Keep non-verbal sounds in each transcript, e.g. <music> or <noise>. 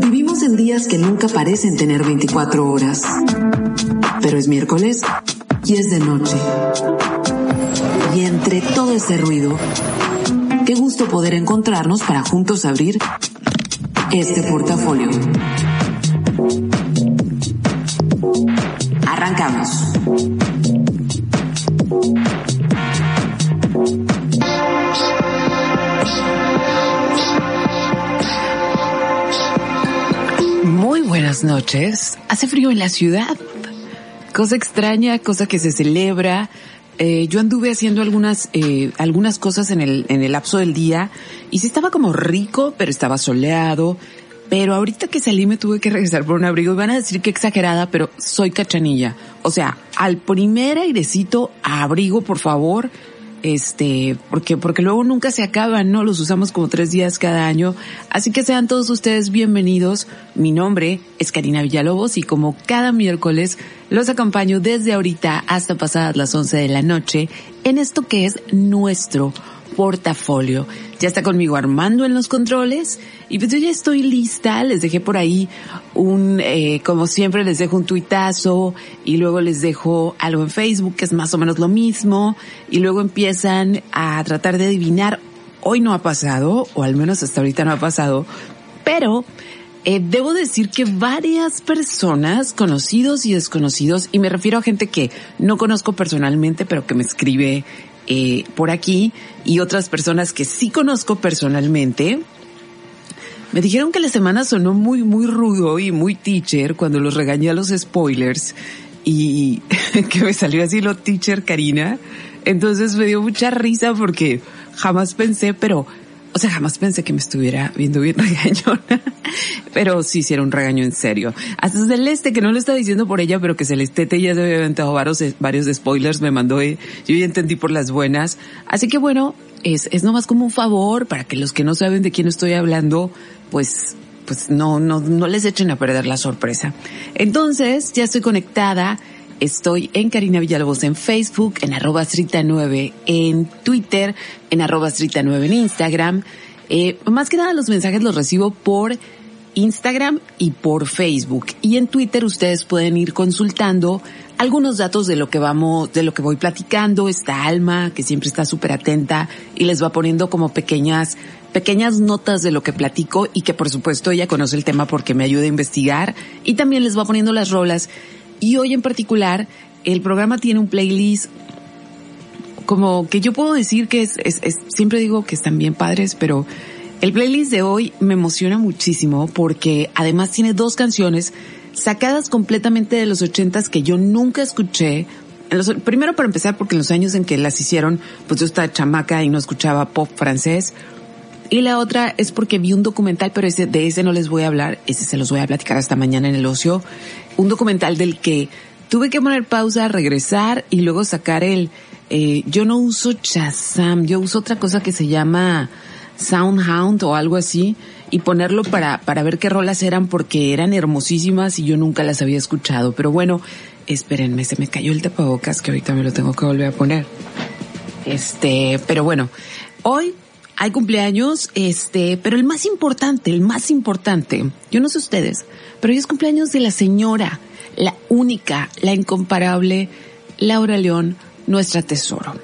Vivimos en días que nunca parecen tener 24 horas. Pero es miércoles y es de noche. Y entre todo ese ruido, qué gusto poder encontrarnos para juntos abrir este portafolio. Arrancamos. Noches. Hace frío en la ciudad. Cosa extraña, cosa que se celebra. Eh, yo anduve haciendo algunas eh, algunas cosas en el en el lapso del día y sí estaba como rico, pero estaba soleado. Pero ahorita que salí me tuve que regresar por un abrigo y van a decir que exagerada, pero soy cachanilla. O sea, al primer airecito, abrigo, por favor este, porque, porque luego nunca se acaban, ¿no? Los usamos como tres días cada año. Así que sean todos ustedes bienvenidos. Mi nombre es Karina Villalobos y como cada miércoles los acompaño desde ahorita hasta pasadas las 11 de la noche en esto que es nuestro portafolio. Ya está conmigo Armando en los controles y pues yo ya estoy lista. Les dejé por ahí un, eh, como siempre les dejo un tuitazo y luego les dejo algo en Facebook que es más o menos lo mismo y luego empiezan a tratar de adivinar. Hoy no ha pasado, o al menos hasta ahorita no ha pasado, pero eh, debo decir que varias personas, conocidos y desconocidos, y me refiero a gente que no conozco personalmente, pero que me escribe eh, por aquí y otras personas que sí conozco personalmente, me dijeron que la semana sonó muy, muy rudo y muy teacher cuando los regañé a los spoilers y <laughs> que me salió así lo teacher Karina. Entonces me dio mucha risa porque jamás pensé, pero o sea, jamás pensé que me estuviera viendo bien <laughs> regañona, pero sí hiciera un regaño en serio. Hasta Celeste, que no lo estaba diciendo por ella, pero que Celeste ya se había aventado varios, varios spoilers, me mandó, yo ya entendí por las buenas. Así que bueno, es, es nomás como un favor para que los que no saben de quién estoy hablando, pues pues no, no, no les echen a perder la sorpresa. Entonces, ya estoy conectada Estoy en Karina Villalobos en Facebook, en arroba 9 en Twitter, en arroba 9 en Instagram. Eh, más que nada los mensajes los recibo por Instagram y por Facebook. Y en Twitter ustedes pueden ir consultando algunos datos de lo que vamos, de lo que voy platicando. Está Alma, que siempre está súper atenta y les va poniendo como pequeñas, pequeñas notas de lo que platico y que por supuesto ella conoce el tema porque me ayuda a investigar y también les va poniendo las rolas y hoy en particular, el programa tiene un playlist como que yo puedo decir que es, es, siempre digo que están bien padres, pero el playlist de hoy me emociona muchísimo porque además tiene dos canciones sacadas completamente de los ochentas que yo nunca escuché. En los, primero para empezar porque en los años en que las hicieron, pues yo estaba chamaca y no escuchaba pop francés. Y la otra es porque vi un documental, pero ese, de ese no les voy a hablar, ese se los voy a platicar hasta mañana en el ocio. Un documental del que tuve que poner pausa, regresar y luego sacar el, eh, yo no uso Shazam, yo uso otra cosa que se llama Soundhound o algo así y ponerlo para, para ver qué rolas eran porque eran hermosísimas y yo nunca las había escuchado. Pero bueno, espérenme, se me cayó el tapabocas que ahorita me lo tengo que volver a poner. Este, pero bueno, hoy hay cumpleaños, este, pero el más importante, el más importante, yo no sé ustedes, pero hoy es cumpleaños de la señora, la única, la incomparable Laura León, nuestra tesoro.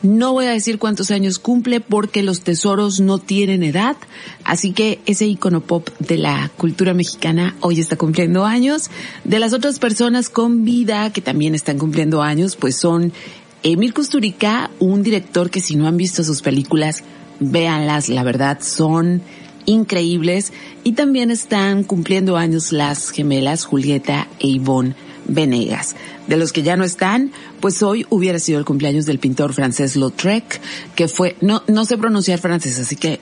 No voy a decir cuántos años cumple porque los tesoros no tienen edad, así que ese icono pop de la cultura mexicana hoy está cumpliendo años. De las otras personas con vida que también están cumpliendo años, pues son Emil Kusturica, un director que si no han visto sus películas, véanlas, la verdad son increíbles y también están cumpliendo años las gemelas Julieta e Ivonne Venegas. De los que ya no están, pues hoy hubiera sido el cumpleaños del pintor francés Lautrec, que fue, no, no sé pronunciar francés, así que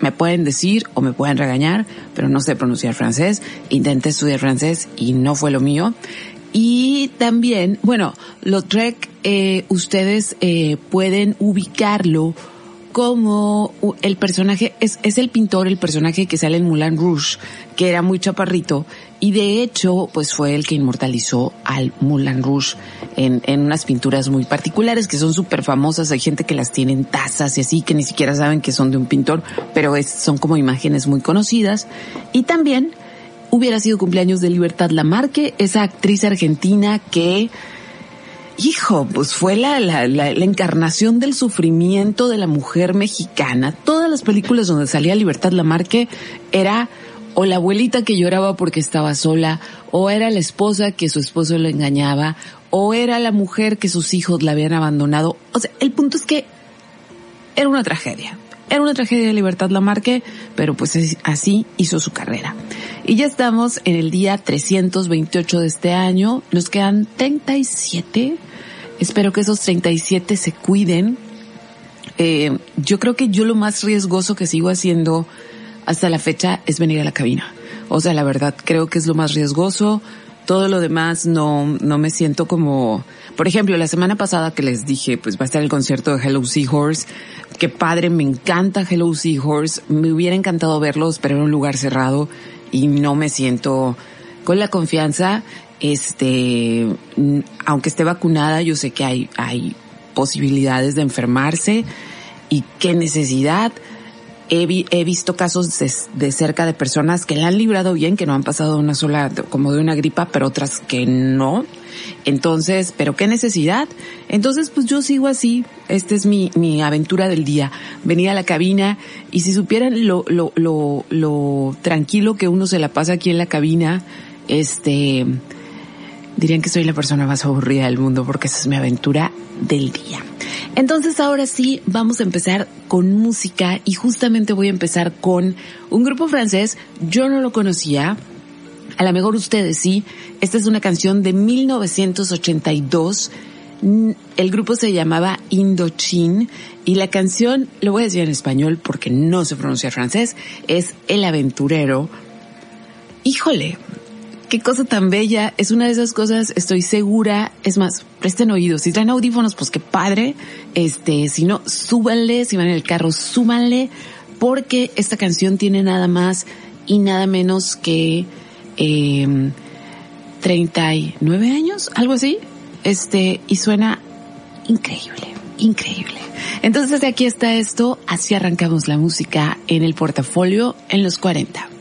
me pueden decir o me pueden regañar, pero no sé pronunciar francés. Intenté estudiar francés y no fue lo mío. Y también, bueno, Lautrec, eh, ustedes eh, pueden ubicarlo como el personaje, es, es el pintor, el personaje que sale en Moulin Rouge, que era muy chaparrito, y de hecho, pues fue el que inmortalizó al Moulin Rouge en, en unas pinturas muy particulares que son súper famosas. Hay gente que las tiene en tazas y así, que ni siquiera saben que son de un pintor, pero es, son como imágenes muy conocidas. Y también hubiera sido cumpleaños de Libertad Lamarque, esa actriz argentina que hijo, pues fue la, la, la, encarnación del sufrimiento de la mujer mexicana. Todas las películas donde salía Libertad Lamarque era o la abuelita que lloraba porque estaba sola, o era la esposa que su esposo le engañaba, o era la mujer que sus hijos la habían abandonado. O sea, el punto es que era una tragedia. Era una tragedia de Libertad Lamarque, pero pues así hizo su carrera. Y ya estamos en el día 328 de este año. Nos quedan 37. Espero que esos 37 se cuiden. Eh, yo creo que yo lo más riesgoso que sigo haciendo hasta la fecha es venir a la cabina. O sea, la verdad, creo que es lo más riesgoso. Todo lo demás no, no me siento como, por ejemplo, la semana pasada que les dije, pues va a estar el concierto de Hello Seahorse. Qué padre, me encanta Hello Seahorse. Me hubiera encantado verlos, pero era un lugar cerrado y no me siento con la confianza. Este, aunque esté vacunada, yo sé que hay, hay posibilidades de enfermarse y qué necesidad. He, visto casos de, de, cerca de personas que la han librado bien, que no han pasado una sola, como de una gripa, pero otras que no. Entonces, pero qué necesidad. Entonces, pues yo sigo así. Esta es mi, mi aventura del día. Venir a la cabina y si supieran lo, lo, lo, lo tranquilo que uno se la pasa aquí en la cabina, este, dirían que soy la persona más aburrida del mundo porque esa es mi aventura del día. Entonces ahora sí vamos a empezar con música y justamente voy a empezar con un grupo francés, yo no lo conocía, a lo mejor ustedes sí. Esta es una canción de 1982. El grupo se llamaba Indochine y la canción, lo voy a decir en español porque no se pronuncia francés, es El Aventurero. Híjole, qué cosa tan bella. Es una de esas cosas, estoy segura. Es más, presten oídos. Si traen audífonos, pues qué padre. Este, si no, súbanle. Si van en el carro, súbanle. Porque esta canción tiene nada más y nada menos que eh, 39 años, algo así, este, y suena increíble, increíble. Entonces aquí está esto, así arrancamos la música en el portafolio en los 40.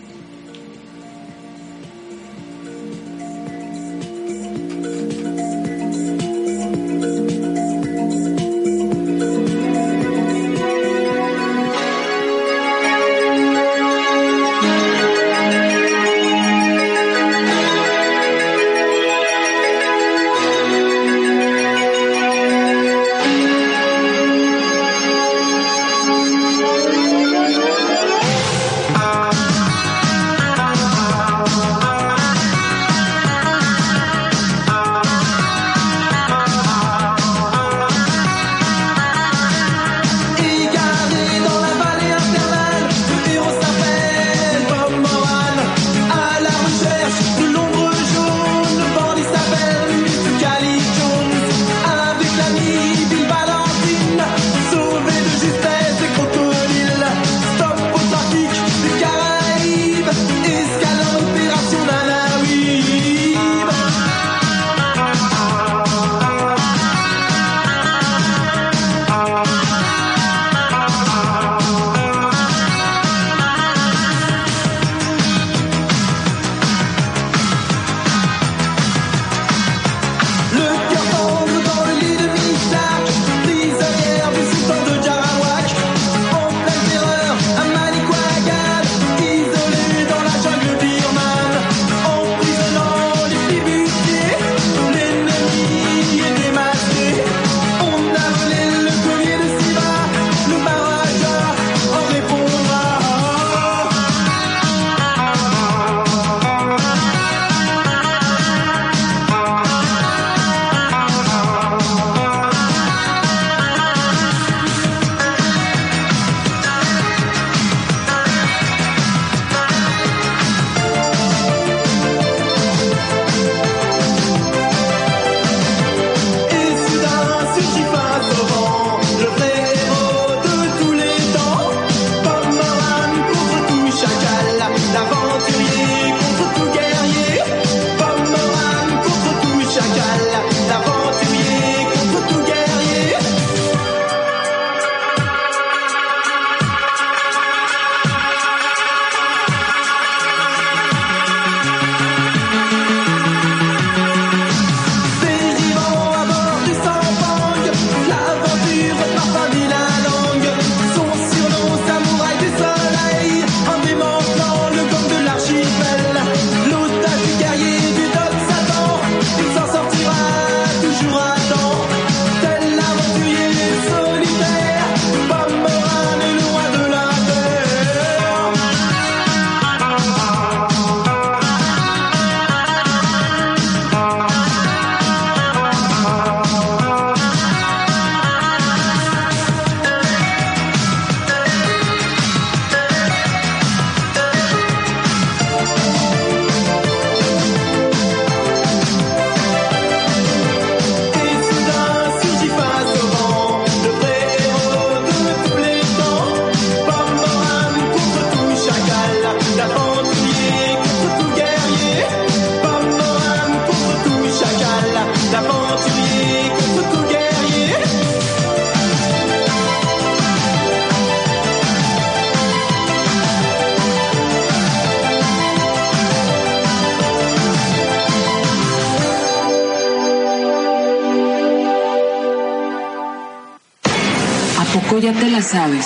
Sabes.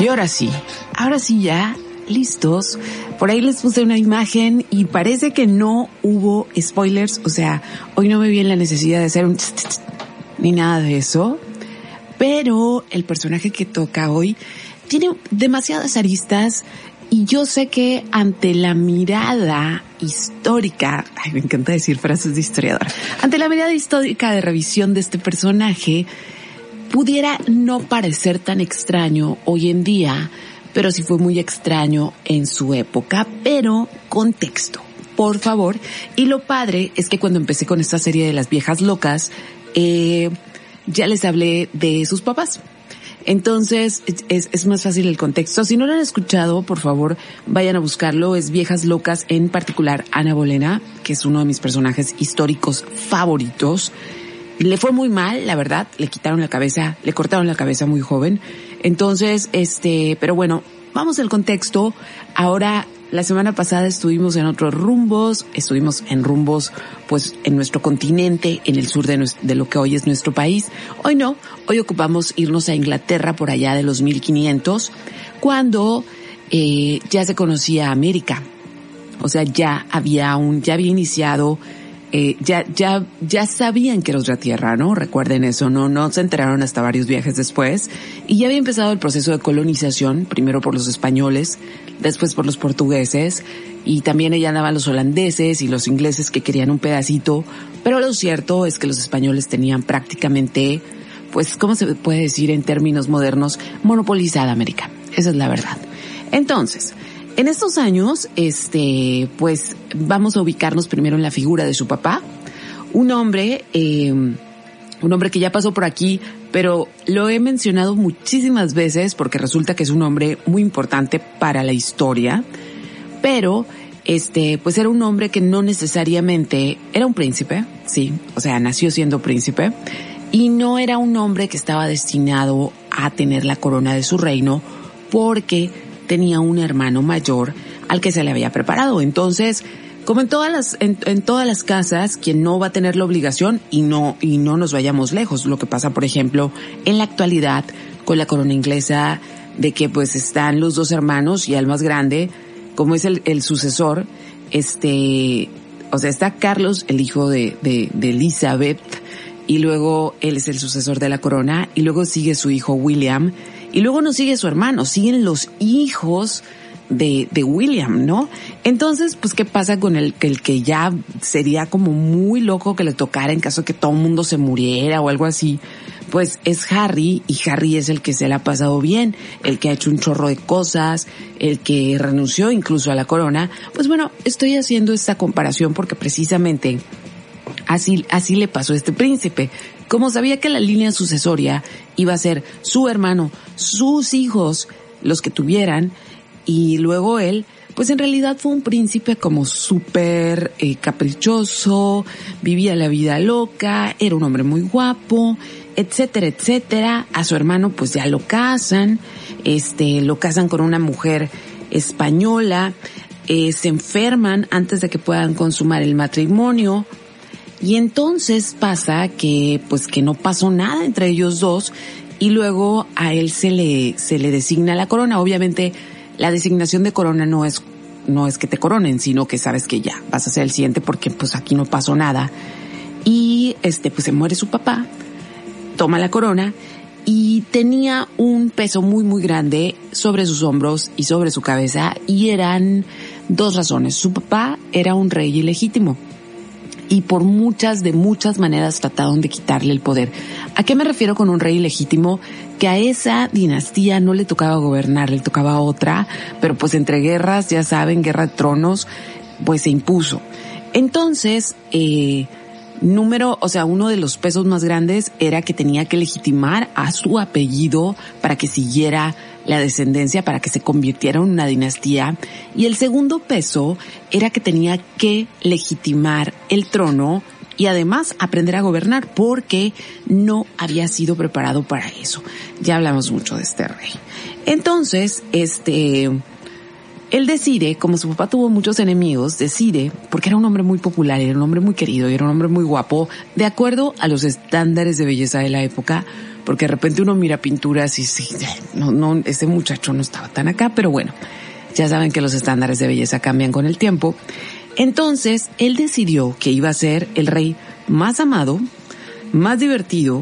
Y ahora sí, ahora sí ya, listos. Por ahí les puse una imagen y parece que no hubo spoilers, o sea, hoy no me vi en la necesidad de hacer un ni nada de eso, pero el personaje que toca hoy tiene demasiadas aristas y yo sé que ante la mirada histórica, ay, me encanta decir frases de historiador, ante la mirada histórica de revisión de este personaje, pudiera no parecer tan extraño hoy en día, pero sí fue muy extraño en su época, pero contexto, por favor. Y lo padre es que cuando empecé con esta serie de las viejas locas, eh, ya les hablé de sus papás. Entonces es, es, más fácil el contexto. Si no lo han escuchado, por favor, vayan a buscarlo. Es Viejas Locas, en particular Ana Bolena, que es uno de mis personajes históricos favoritos. Le fue muy mal, la verdad. Le quitaron la cabeza, le cortaron la cabeza muy joven. Entonces, este, pero bueno, vamos al contexto. Ahora la semana pasada estuvimos en otros rumbos, estuvimos en rumbos pues en nuestro continente, en el sur de, de lo que hoy es nuestro país. Hoy no, hoy ocupamos irnos a Inglaterra por allá de los 1500, cuando eh, ya se conocía América. O sea, ya había un, ya había iniciado eh, ya, ya, ya sabían que era otra tierra, ¿no? Recuerden eso, no, no se enteraron hasta varios viajes después. Y ya había empezado el proceso de colonización, primero por los españoles, después por los portugueses, y también allá andaban los holandeses y los ingleses que querían un pedacito, pero lo cierto es que los españoles tenían prácticamente, pues, ¿cómo se puede decir en términos modernos? Monopolizada América. Esa es la verdad. Entonces, en estos años, este, pues vamos a ubicarnos primero en la figura de su papá, un hombre, eh, un hombre que ya pasó por aquí, pero lo he mencionado muchísimas veces porque resulta que es un hombre muy importante para la historia, pero este, pues era un hombre que no necesariamente era un príncipe, sí, o sea, nació siendo príncipe, y no era un hombre que estaba destinado a tener la corona de su reino porque tenía un hermano mayor al que se le había preparado. Entonces, como en todas las, en, todas las casas, quien no va a tener la obligación y no, y no nos vayamos lejos. Lo que pasa, por ejemplo, en la actualidad con la corona inglesa, de que pues están los dos hermanos y al más grande, como es el, el sucesor, este, o sea, está Carlos, el hijo de, de, de Elizabeth, y luego él es el sucesor de la corona, y luego sigue su hijo William, y luego no sigue su hermano, siguen los hijos de, de William, ¿no? Entonces, pues, ¿qué pasa con el, el que ya sería como muy loco que le tocara en caso de que todo el mundo se muriera o algo así? Pues es Harry y Harry es el que se le ha pasado bien, el que ha hecho un chorro de cosas, el que renunció incluso a la corona. Pues bueno, estoy haciendo esta comparación porque precisamente así, así le pasó a este príncipe. Como sabía que la línea sucesoria iba a ser su hermano, sus hijos, los que tuvieran, y luego él, pues en realidad fue un príncipe como súper eh, caprichoso, vivía la vida loca, era un hombre muy guapo, etcétera, etcétera. A su hermano pues ya lo casan, este, lo casan con una mujer española, eh, se enferman antes de que puedan consumar el matrimonio, y entonces pasa que, pues que no pasó nada entre ellos dos y luego a él se le, se le designa la corona. Obviamente la designación de corona no es, no es que te coronen, sino que sabes que ya vas a ser el siguiente porque pues aquí no pasó nada. Y este, pues se muere su papá, toma la corona y tenía un peso muy muy grande sobre sus hombros y sobre su cabeza y eran dos razones. Su papá era un rey ilegítimo y por muchas, de muchas maneras trataron de quitarle el poder. ¿A qué me refiero con un rey legítimo? Que a esa dinastía no le tocaba gobernar, le tocaba otra, pero pues entre guerras, ya saben, guerra de tronos, pues se impuso. Entonces, eh, número, o sea, uno de los pesos más grandes era que tenía que legitimar a su apellido para que siguiera la descendencia para que se convirtiera en una dinastía y el segundo peso era que tenía que legitimar el trono y además aprender a gobernar porque no había sido preparado para eso. Ya hablamos mucho de este rey. Entonces, este, Él decide, como su papá tuvo muchos enemigos, decide, porque era un hombre muy popular, era un hombre muy querido, era un hombre muy guapo, de acuerdo a los estándares de belleza de la época, porque de repente uno mira pinturas y sí, no, no, ese muchacho no estaba tan acá, pero bueno, ya saben que los estándares de belleza cambian con el tiempo. Entonces, él decidió que iba a ser el rey más amado, más divertido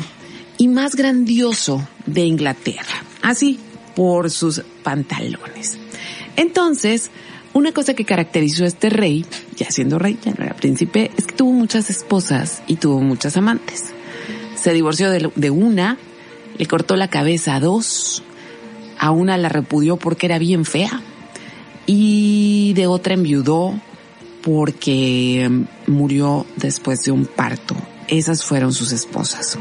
y más grandioso de Inglaterra. Así, por sus pantalones. Entonces, una cosa que caracterizó a este rey, ya siendo rey, ya no era príncipe, es que tuvo muchas esposas y tuvo muchas amantes. Se divorció de, una, le cortó la cabeza a dos, a una la repudió porque era bien fea y de otra enviudó porque murió después de un parto. Esas fueron sus esposas.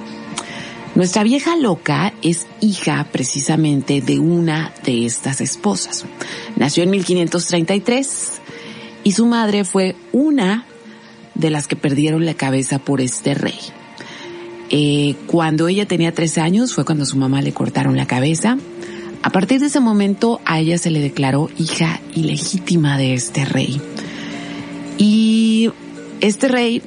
Nuestra vieja loca es hija precisamente de una de estas esposas. Nació en 1533 y su madre fue una de las que perdieron la cabeza por este rey. Eh, cuando ella tenía tres años fue cuando su mamá le cortaron la cabeza. A partir de ese momento a ella se le declaró hija ilegítima de este rey. Y este rey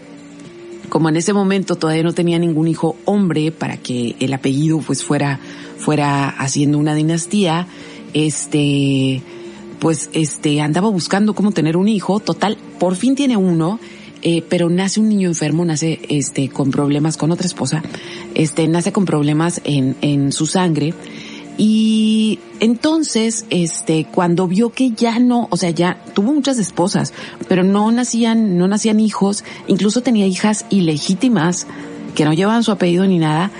como en ese momento todavía no tenía ningún hijo hombre para que el apellido pues fuera, fuera haciendo una dinastía, este, pues este, andaba buscando cómo tener un hijo, total, por fin tiene uno, eh, pero nace un niño enfermo, nace este, con problemas con otra esposa, este, nace con problemas en, en su sangre, y entonces, este, cuando vio que ya no, o sea, ya tuvo muchas esposas, pero no nacían, no nacían hijos, incluso tenía hijas ilegítimas que no llevaban su apellido ni nada.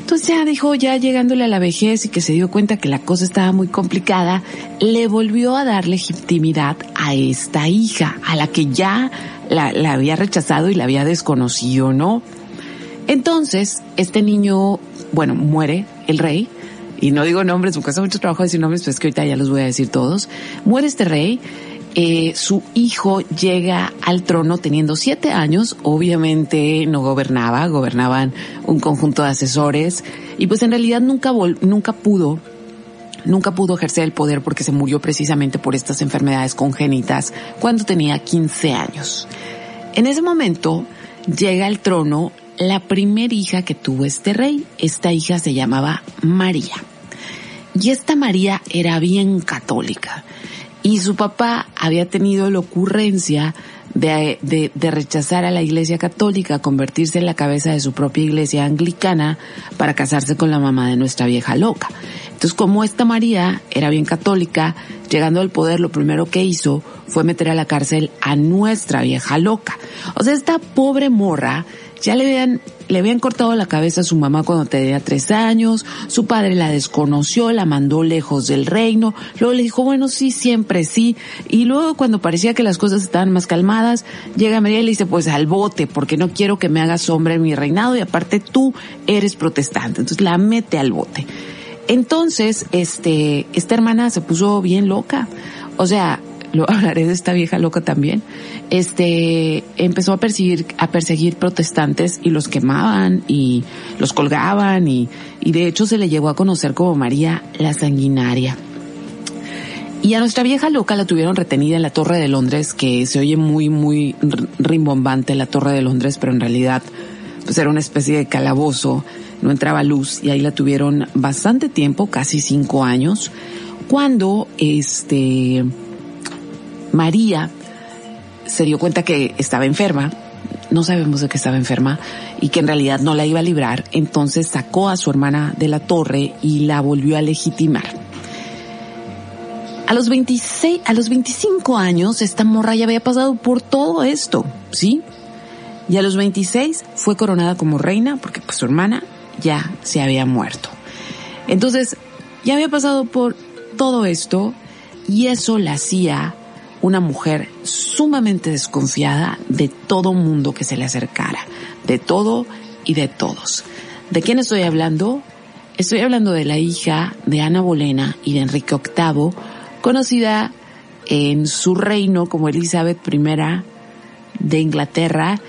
Entonces ya dijo, ya llegándole a la vejez y que se dio cuenta que la cosa estaba muy complicada, le volvió a dar legitimidad a esta hija, a la que ya la, la había rechazado y la había desconocido, ¿no? Entonces, este niño, bueno, muere el rey, y no digo nombres, porque hace mucho trabajo decir nombres, pero es que ahorita ya los voy a decir todos. Muere este rey, eh, su hijo llega al trono teniendo siete años, obviamente no gobernaba, gobernaban un conjunto de asesores, y pues en realidad nunca, nunca pudo nunca pudo ejercer el poder porque se murió precisamente por estas enfermedades congénitas cuando tenía 15 años. En ese momento llega al trono la primera hija que tuvo este rey. Esta hija se llamaba María. Y esta María era bien católica. Y su papá había tenido la ocurrencia de, de, de, rechazar a la iglesia católica, convertirse en la cabeza de su propia iglesia anglicana para casarse con la mamá de nuestra vieja loca. Entonces, como esta María era bien católica, llegando al poder, lo primero que hizo fue meter a la cárcel a nuestra vieja loca. O sea, esta pobre morra ya le habían, le habían cortado la cabeza a su mamá cuando tenía tres años, su padre la desconoció, la mandó lejos del reino, luego le dijo, bueno, sí, siempre sí, y luego cuando parecía que las cosas estaban más calmadas, llega María y le dice, pues al bote, porque no quiero que me hagas sombra en mi reinado y aparte tú eres protestante, entonces la mete al bote. Entonces, este, esta hermana se puso bien loca. O sea, lo <laughs> hablaré de esta vieja loca también, este, empezó a perseguir, a perseguir protestantes y los quemaban y los colgaban y, y de hecho se le llegó a conocer como María la Sanguinaria. Y a nuestra vieja loca la tuvieron retenida en la Torre de Londres, que se oye muy, muy rimbombante la Torre de Londres, pero en realidad pues era una especie de calabozo, no entraba luz y ahí la tuvieron bastante tiempo, casi cinco años, cuando este, María se dio cuenta que estaba enferma, no sabemos de qué estaba enferma y que en realidad no la iba a librar, entonces sacó a su hermana de la torre y la volvió a legitimar. A los 26, a los 25 años esta morra ya había pasado por todo esto, ¿sí? Y a los 26 fue coronada como reina porque pues su hermana ya se había muerto. Entonces, ya había pasado por todo esto y eso la hacía una mujer sumamente desconfiada de todo mundo que se le acercara, de todo y de todos. ¿De quién estoy hablando? Estoy hablando de la hija de Ana Bolena y de Enrique VIII, conocida en su reino como Elizabeth I de Inglaterra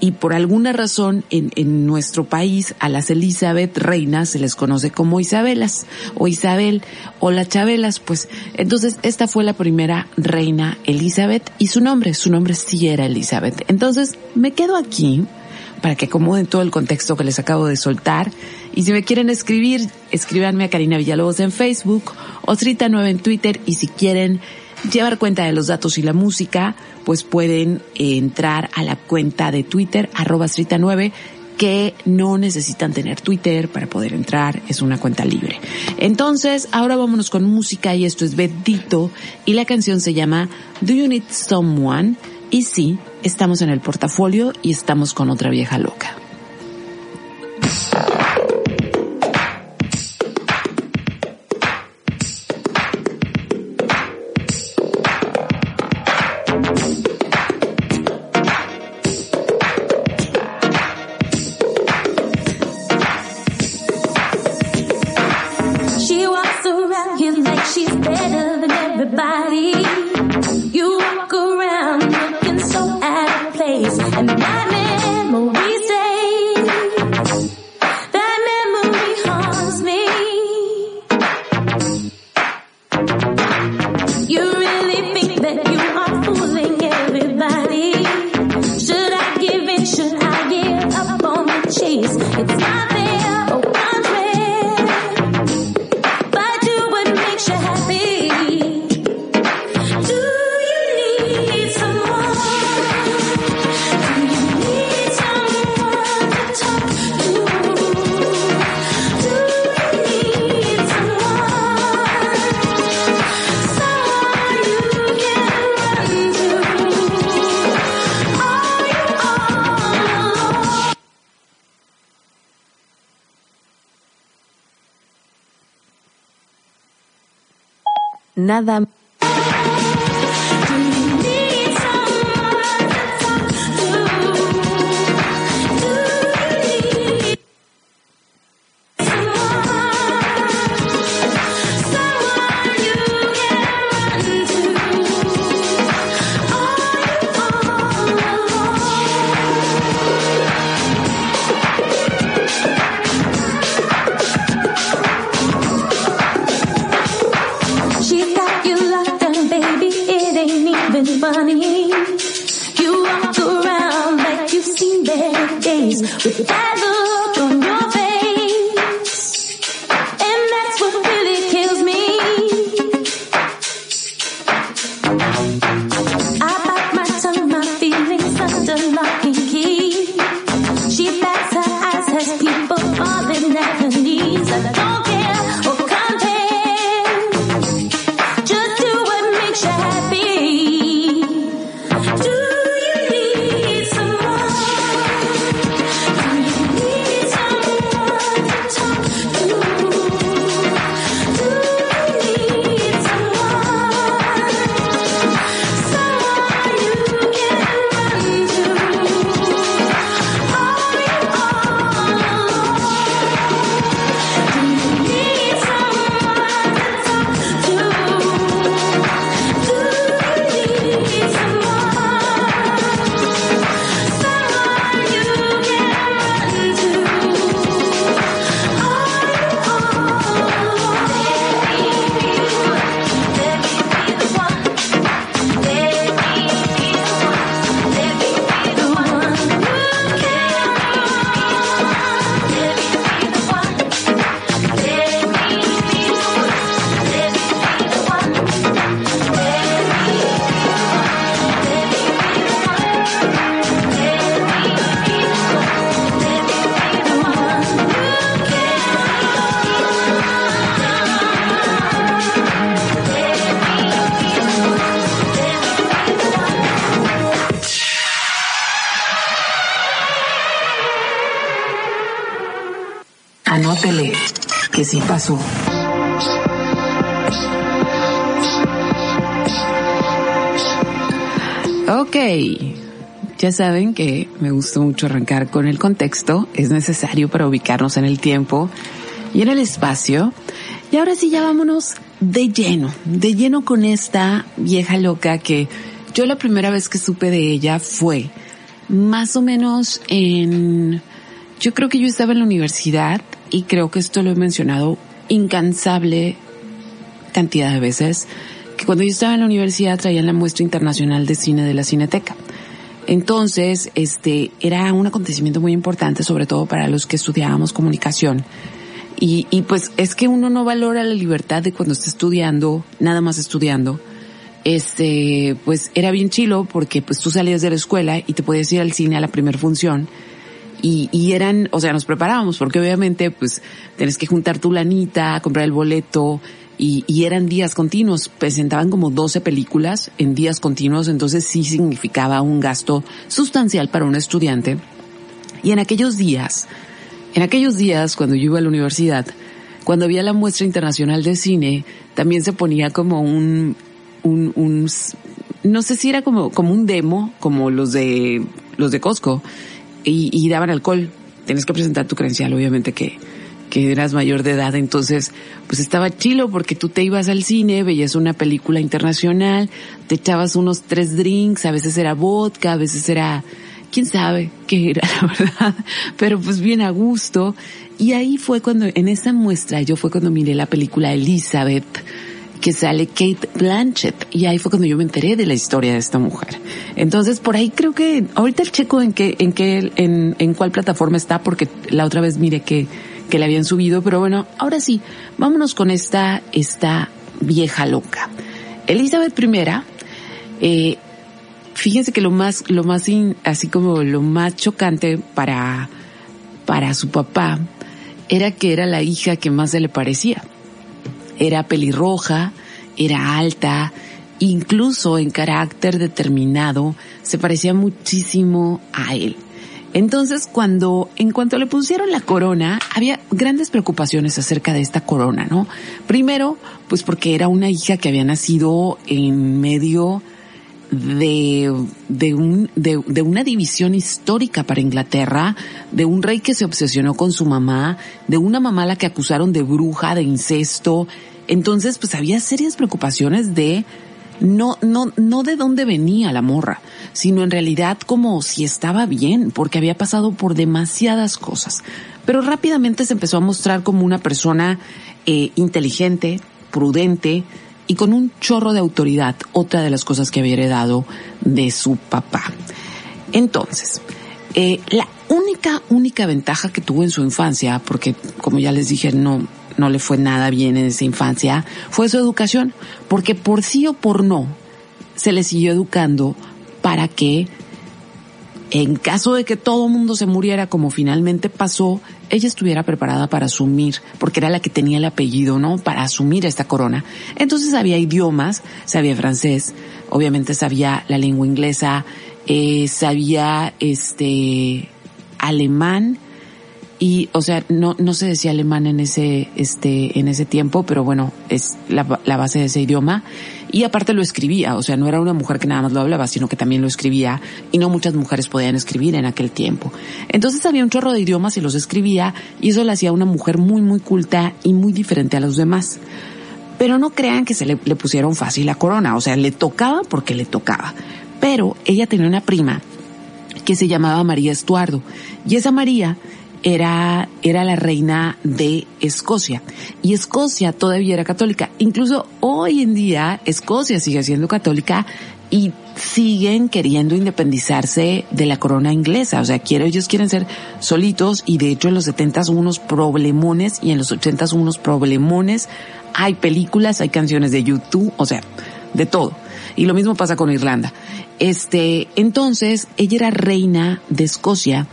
y por alguna razón en, en nuestro país a las Elizabeth reinas se les conoce como Isabelas o Isabel o las Chabelas, pues entonces esta fue la primera reina Elizabeth y su nombre, su nombre sí era Elizabeth. Entonces me quedo aquí para que acomoden todo el contexto que les acabo de soltar. Y si me quieren escribir, escríbanme a Karina Villalobos en Facebook, o Trita9 en Twitter, y si quieren llevar cuenta de los datos y la música, pues pueden entrar a la cuenta de Twitter, arroba 9 que no necesitan tener Twitter para poder entrar, es una cuenta libre. Entonces, ahora vámonos con música y esto es Bedito y la canción se llama Do You Need Someone? Y sí, estamos en el portafolio y estamos con otra vieja loca. Nada Ok, ya saben que me gustó mucho arrancar con el contexto, es necesario para ubicarnos en el tiempo y en el espacio. Y ahora sí, ya vámonos de lleno, de lleno con esta vieja loca que yo la primera vez que supe de ella fue más o menos en, yo creo que yo estaba en la universidad y creo que esto lo he mencionado incansable cantidad de veces, que cuando yo estaba en la universidad traían la muestra internacional de cine de la Cineteca. Entonces, este, era un acontecimiento muy importante, sobre todo para los que estudiábamos comunicación. Y, y pues es que uno no valora la libertad de cuando está estudiando, nada más estudiando. Este, pues era bien chilo porque pues tú salías de la escuela y te podías ir al cine a la primera función y, y eran, o sea, nos preparábamos porque obviamente pues tenés que juntar tu lanita, comprar el boleto y, y eran días continuos, presentaban como 12 películas en días continuos, entonces sí significaba un gasto sustancial para un estudiante. Y en aquellos días, en aquellos días cuando yo iba a la universidad, cuando había la muestra internacional de cine, también se ponía como un, un, un no sé si era como, como un demo, como los de, los de Costco, y, daban alcohol. Tienes que presentar tu credencial, obviamente que, que eras mayor de edad, entonces pues estaba chilo porque tú te ibas al cine, veías una película internacional, te echabas unos tres drinks, a veces era vodka, a veces era, quién sabe qué era <laughs> la verdad, pero pues bien a gusto. Y ahí fue cuando, en esa muestra, yo fue cuando miré la película Elizabeth, que sale Kate Blanchett y ahí fue cuando yo me enteré de la historia de esta mujer. Entonces por ahí creo que ahorita el checo en qué en qué en, en cuál plataforma está porque la otra vez mire que que le habían subido, pero bueno, ahora sí, vámonos con esta esta vieja loca. Elizabeth I eh, fíjense que lo más lo más así como lo más chocante para para su papá era que era la hija que más se le parecía era pelirroja, era alta, incluso en carácter determinado, se parecía muchísimo a él. Entonces, cuando, en cuanto le pusieron la corona, había grandes preocupaciones acerca de esta corona, ¿no? Primero, pues porque era una hija que había nacido en medio de, de, un, de, de, una división histórica para Inglaterra, de un rey que se obsesionó con su mamá, de una mamá la que acusaron de bruja, de incesto. Entonces, pues había serias preocupaciones de no, no, no de dónde venía la morra, sino en realidad como si estaba bien, porque había pasado por demasiadas cosas. Pero rápidamente se empezó a mostrar como una persona eh, inteligente, prudente y con un chorro de autoridad, otra de las cosas que había heredado de su papá. Entonces, eh, la única, única ventaja que tuvo en su infancia, porque como ya les dije, no, no le fue nada bien en esa infancia, fue su educación, porque por sí o por no, se le siguió educando para que en caso de que todo el mundo se muriera como finalmente pasó, ella estuviera preparada para asumir, porque era la que tenía el apellido, ¿no? Para asumir esta corona. Entonces sabía idiomas, sabía francés, obviamente sabía la lengua inglesa, eh, sabía este alemán, y o sea no no se decía alemán en ese este en ese tiempo pero bueno es la, la, base de ese idioma y aparte lo escribía o sea no era una mujer que nada más lo hablaba sino que también lo escribía y no muchas mujeres podían escribir en aquel tiempo. Entonces había un chorro de idiomas y los escribía y eso la hacía una mujer muy muy culta y muy diferente a los demás. Pero no crean que se le, pusieron fácil la corona o sea le tocaba porque le tocaba. Pero ella tenía una prima que se llamaba María Estuardo y esa María era, era la reina de Escocia. Y Escocia todavía era católica. Incluso hoy en día Escocia sigue siendo católica y siguen queriendo independizarse de la corona inglesa. O sea, quiero, ellos quieren ser solitos y de hecho en los 70 hubo unos problemones y en los 80 hubo unos problemones. Hay películas, hay canciones de YouTube, o sea, de todo. Y lo mismo pasa con Irlanda. Este, entonces, ella era reina de Escocia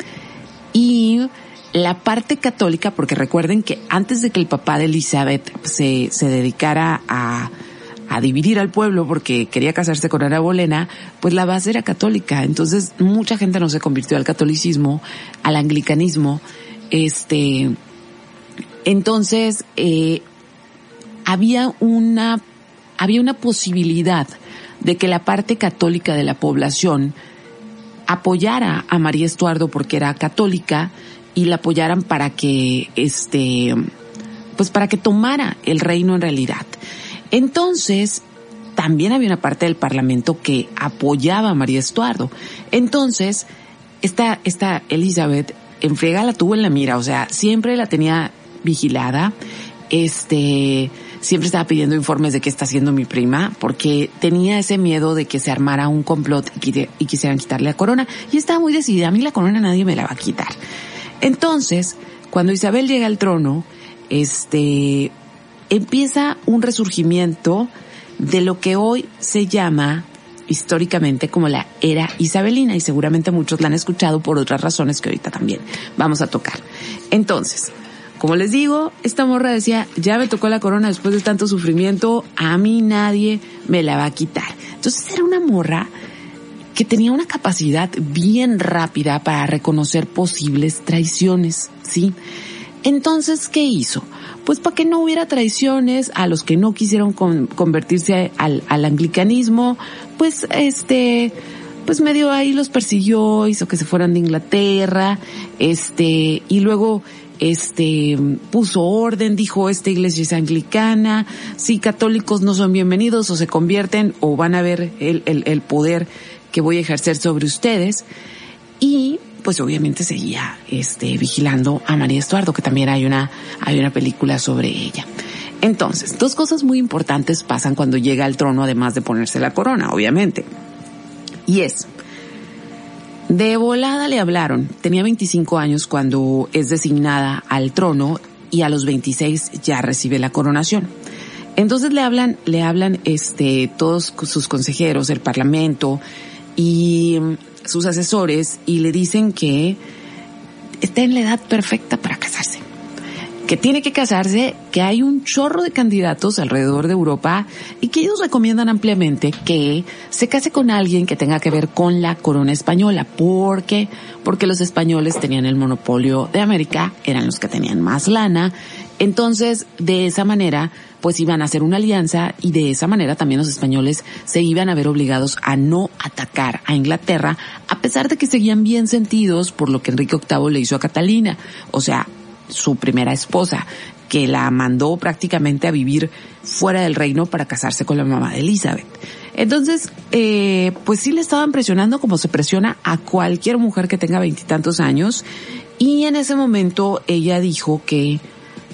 y la parte católica, porque recuerden que antes de que el papá de Elizabeth se, se dedicara a, a dividir al pueblo porque quería casarse con Ana Bolena, pues la base era católica. Entonces mucha gente no se convirtió al catolicismo, al anglicanismo. Este, entonces, eh, había una, había una posibilidad de que la parte católica de la población apoyara a María Estuardo porque era católica y la apoyaran para que este pues para que tomara el reino en realidad. Entonces, también había una parte del Parlamento que apoyaba a María Estuardo. Entonces, esta, esta Elizabeth en friega la tuvo en la mira, o sea, siempre la tenía vigilada, este, siempre estaba pidiendo informes de qué está haciendo mi prima, porque tenía ese miedo de que se armara un complot y, quisieran quitarle la corona, y estaba muy decidida, a mí la corona nadie me la va a quitar. Entonces, cuando Isabel llega al trono, este, empieza un resurgimiento de lo que hoy se llama históricamente como la era isabelina y seguramente muchos la han escuchado por otras razones que ahorita también vamos a tocar. Entonces, como les digo, esta morra decía, ya me tocó la corona después de tanto sufrimiento, a mí nadie me la va a quitar. Entonces era una morra que tenía una capacidad bien rápida para reconocer posibles traiciones, ¿sí? Entonces, ¿qué hizo? Pues para que no hubiera traiciones a los que no quisieron convertirse al, anglicanismo, pues este, pues medio ahí los persiguió, hizo que se fueran de Inglaterra, este, y luego este puso orden, dijo esta iglesia es anglicana, si católicos no son bienvenidos o se convierten o van a ver el, el poder que voy a ejercer sobre ustedes. Y pues obviamente seguía este vigilando a María Estuardo, que también hay una, hay una película sobre ella. Entonces, dos cosas muy importantes pasan cuando llega al trono, además de ponerse la corona, obviamente. Y es, de volada le hablaron, tenía 25 años cuando es designada al trono y a los 26 ya recibe la coronación. Entonces le hablan, le hablan este, todos sus consejeros, el parlamento, y sus asesores y le dicen que está en la edad perfecta para casarse. Que tiene que casarse, que hay un chorro de candidatos alrededor de Europa y que ellos recomiendan ampliamente que se case con alguien que tenga que ver con la corona española. porque Porque los españoles tenían el monopolio de América, eran los que tenían más lana. Entonces, de esa manera, pues iban a hacer una alianza y de esa manera también los españoles se iban a ver obligados a no atacar a Inglaterra, a pesar de que seguían bien sentidos por lo que Enrique VIII le hizo a Catalina, o sea, su primera esposa, que la mandó prácticamente a vivir fuera del reino para casarse con la mamá de Elizabeth. Entonces, eh, pues sí le estaban presionando como se presiona a cualquier mujer que tenga veintitantos años. Y en ese momento ella dijo que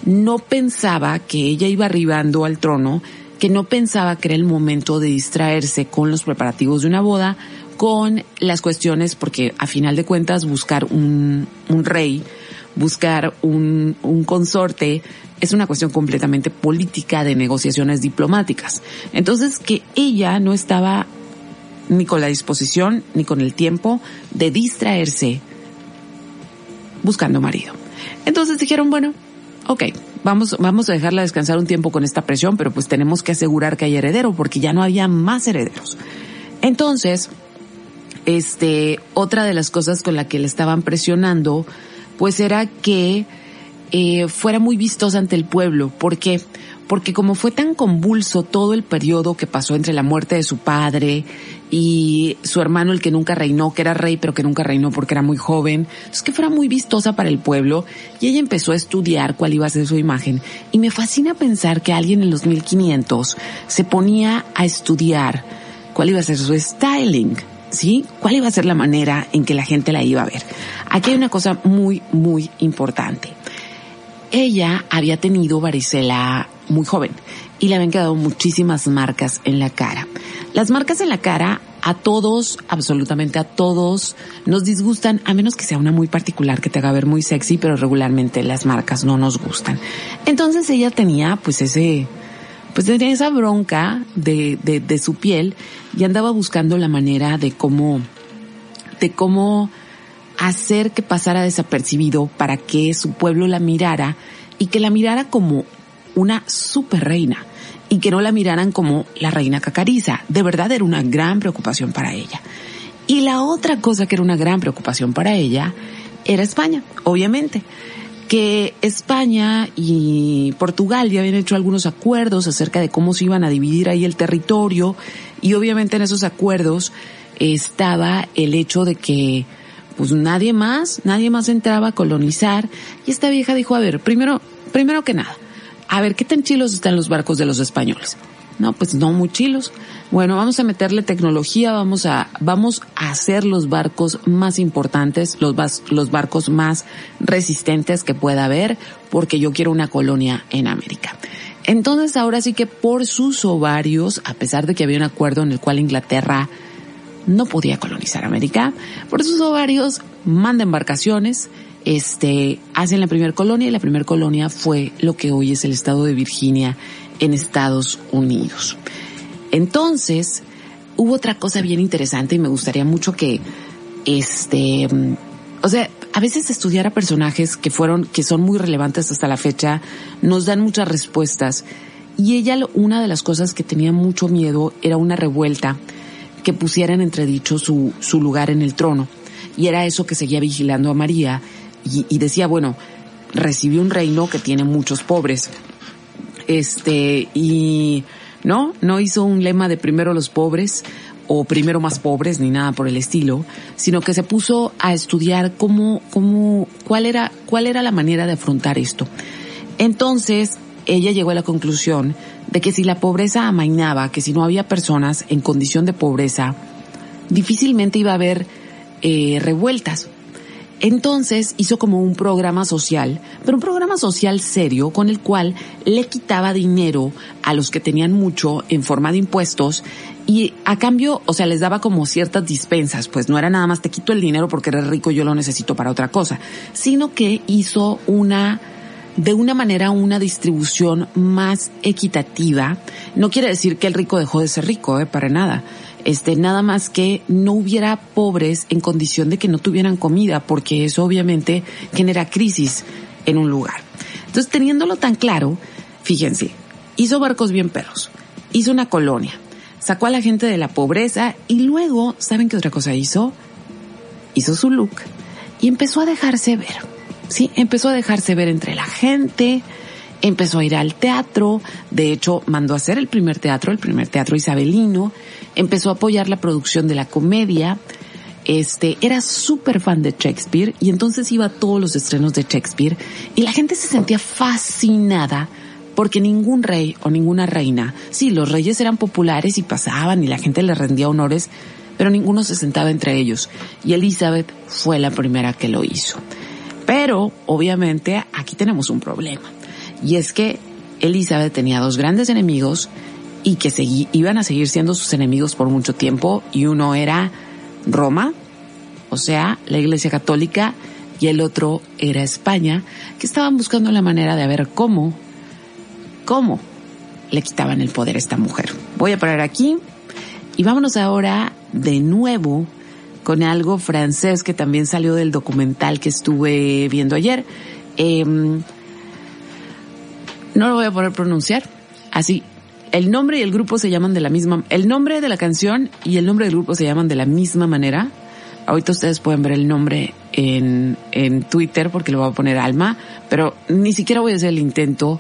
no pensaba que ella iba arribando al trono, que no pensaba que era el momento de distraerse con los preparativos de una boda, con las cuestiones, porque a final de cuentas buscar un, rey, buscar un, un consorte, es una cuestión completamente política de negociaciones diplomáticas. Entonces, que ella no estaba ni con la disposición ni con el tiempo de distraerse buscando marido. Entonces dijeron, bueno, ok, vamos, vamos a dejarla descansar un tiempo con esta presión, pero pues tenemos que asegurar que hay heredero porque ya no había más herederos. Entonces, este, otra de las cosas con la que le estaban presionando, pues era que eh, fuera muy vistosa ante el pueblo. ¿Por qué? Porque como fue tan convulso todo el periodo que pasó entre la muerte de su padre y su hermano, el que nunca reinó, que era rey, pero que nunca reinó porque era muy joven. es que fuera muy vistosa para el pueblo. Y ella empezó a estudiar cuál iba a ser su imagen. Y me fascina pensar que alguien en los 1500 se ponía a estudiar cuál iba a ser su styling. ¿Sí? ¿Cuál iba a ser la manera en que la gente la iba a ver? Aquí hay una cosa muy, muy importante. Ella había tenido varicela muy joven y le habían quedado muchísimas marcas en la cara. Las marcas en la cara a todos, absolutamente a todos, nos disgustan, a menos que sea una muy particular que te haga ver muy sexy, pero regularmente las marcas no nos gustan. Entonces ella tenía pues ese, pues tenía esa bronca de, de, de su piel y andaba buscando la manera de cómo, de cómo hacer que pasara desapercibido para que su pueblo la mirara y que la mirara como una super reina y que no la miraran como la reina cacariza. De verdad era una gran preocupación para ella. Y la otra cosa que era una gran preocupación para ella era España, obviamente. Que España y Portugal ya habían hecho algunos acuerdos acerca de cómo se iban a dividir ahí el territorio y obviamente en esos acuerdos estaba el hecho de que pues nadie más, nadie más entraba a colonizar y esta vieja dijo, a ver, primero, primero que nada, a ver, ¿qué tan chilos están los barcos de los españoles? No, pues no muy chilos. Bueno, vamos a meterle tecnología, vamos a, vamos a hacer los barcos más importantes, los, los barcos más resistentes que pueda haber, porque yo quiero una colonia en América. Entonces ahora sí que por sus ovarios, a pesar de que había un acuerdo en el cual Inglaterra no podía colonizar América, por sus ovarios manda embarcaciones, este, hacen la primera colonia y la primera colonia fue lo que hoy es el estado de Virginia en Estados Unidos. Entonces, hubo otra cosa bien interesante y me gustaría mucho que, este, o sea, a veces estudiar a personajes que fueron, que son muy relevantes hasta la fecha, nos dan muchas respuestas. Y ella, una de las cosas que tenía mucho miedo era una revuelta que pusiera en entredicho su, su lugar en el trono. Y era eso que seguía vigilando a María y, y decía, bueno, recibió un reino que tiene muchos pobres. Este, y no, no hizo un lema de primero los pobres o primero más pobres ni nada por el estilo, sino que se puso a estudiar cómo, cómo, cuál era, cuál era la manera de afrontar esto. Entonces, ella llegó a la conclusión de que si la pobreza amainaba, que si no había personas en condición de pobreza, difícilmente iba a haber eh, revueltas. Entonces hizo como un programa social, pero un programa social serio con el cual le quitaba dinero a los que tenían mucho en forma de impuestos y a cambio, o sea, les daba como ciertas dispensas, pues no era nada más te quito el dinero porque eres rico y yo lo necesito para otra cosa, sino que hizo una de una manera una distribución más equitativa. No quiere decir que el rico dejó de ser rico, eh, para nada este, nada más que no hubiera pobres en condición de que no tuvieran comida, porque eso obviamente genera crisis en un lugar. Entonces, teniéndolo tan claro, fíjense, hizo barcos bien perros, hizo una colonia, sacó a la gente de la pobreza y luego, ¿saben qué otra cosa hizo? Hizo su look y empezó a dejarse ver. Sí, empezó a dejarse ver entre la gente, empezó a ir al teatro, de hecho mandó a hacer el primer teatro, el primer teatro isabelino, empezó a apoyar la producción de la comedia, este, era súper fan de Shakespeare y entonces iba a todos los estrenos de Shakespeare y la gente se sentía fascinada porque ningún rey o ninguna reina, sí, los reyes eran populares y pasaban y la gente les rendía honores, pero ninguno se sentaba entre ellos y Elizabeth fue la primera que lo hizo. Pero, obviamente, aquí tenemos un problema. Y es que Elizabeth tenía dos grandes enemigos y que iban a seguir siendo sus enemigos por mucho tiempo y uno era Roma, o sea, la Iglesia Católica y el otro era España, que estaban buscando la manera de ver cómo, cómo le quitaban el poder a esta mujer. Voy a parar aquí y vámonos ahora de nuevo con algo francés que también salió del documental que estuve viendo ayer. Em, no lo voy a poder pronunciar. Así, el nombre y el grupo se llaman de la misma, el nombre de la canción y el nombre del grupo se llaman de la misma manera. Ahorita ustedes pueden ver el nombre en, en Twitter porque lo voy a poner Alma, pero ni siquiera voy a hacer el intento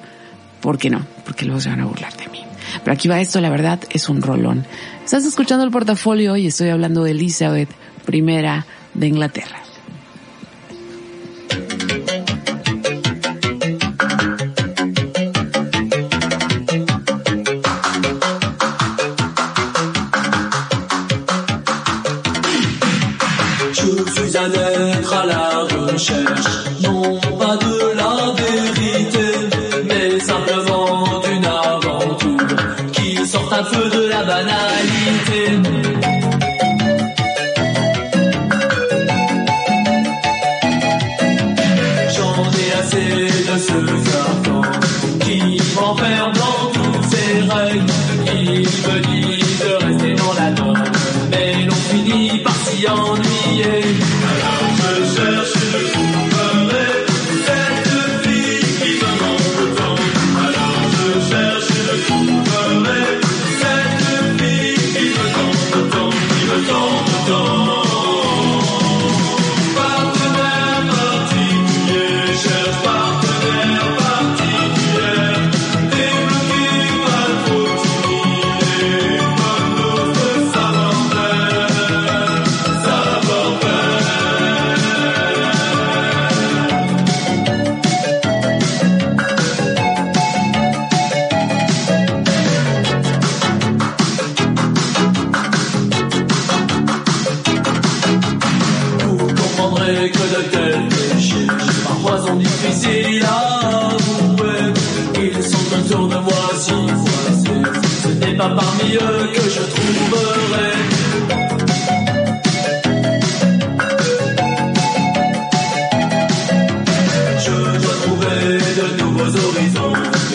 porque no, porque luego se van a burlar de mí. Pero aquí va esto, la verdad, es un rolón. Estás escuchando el portafolio y estoy hablando de Elizabeth primera de Inglaterra.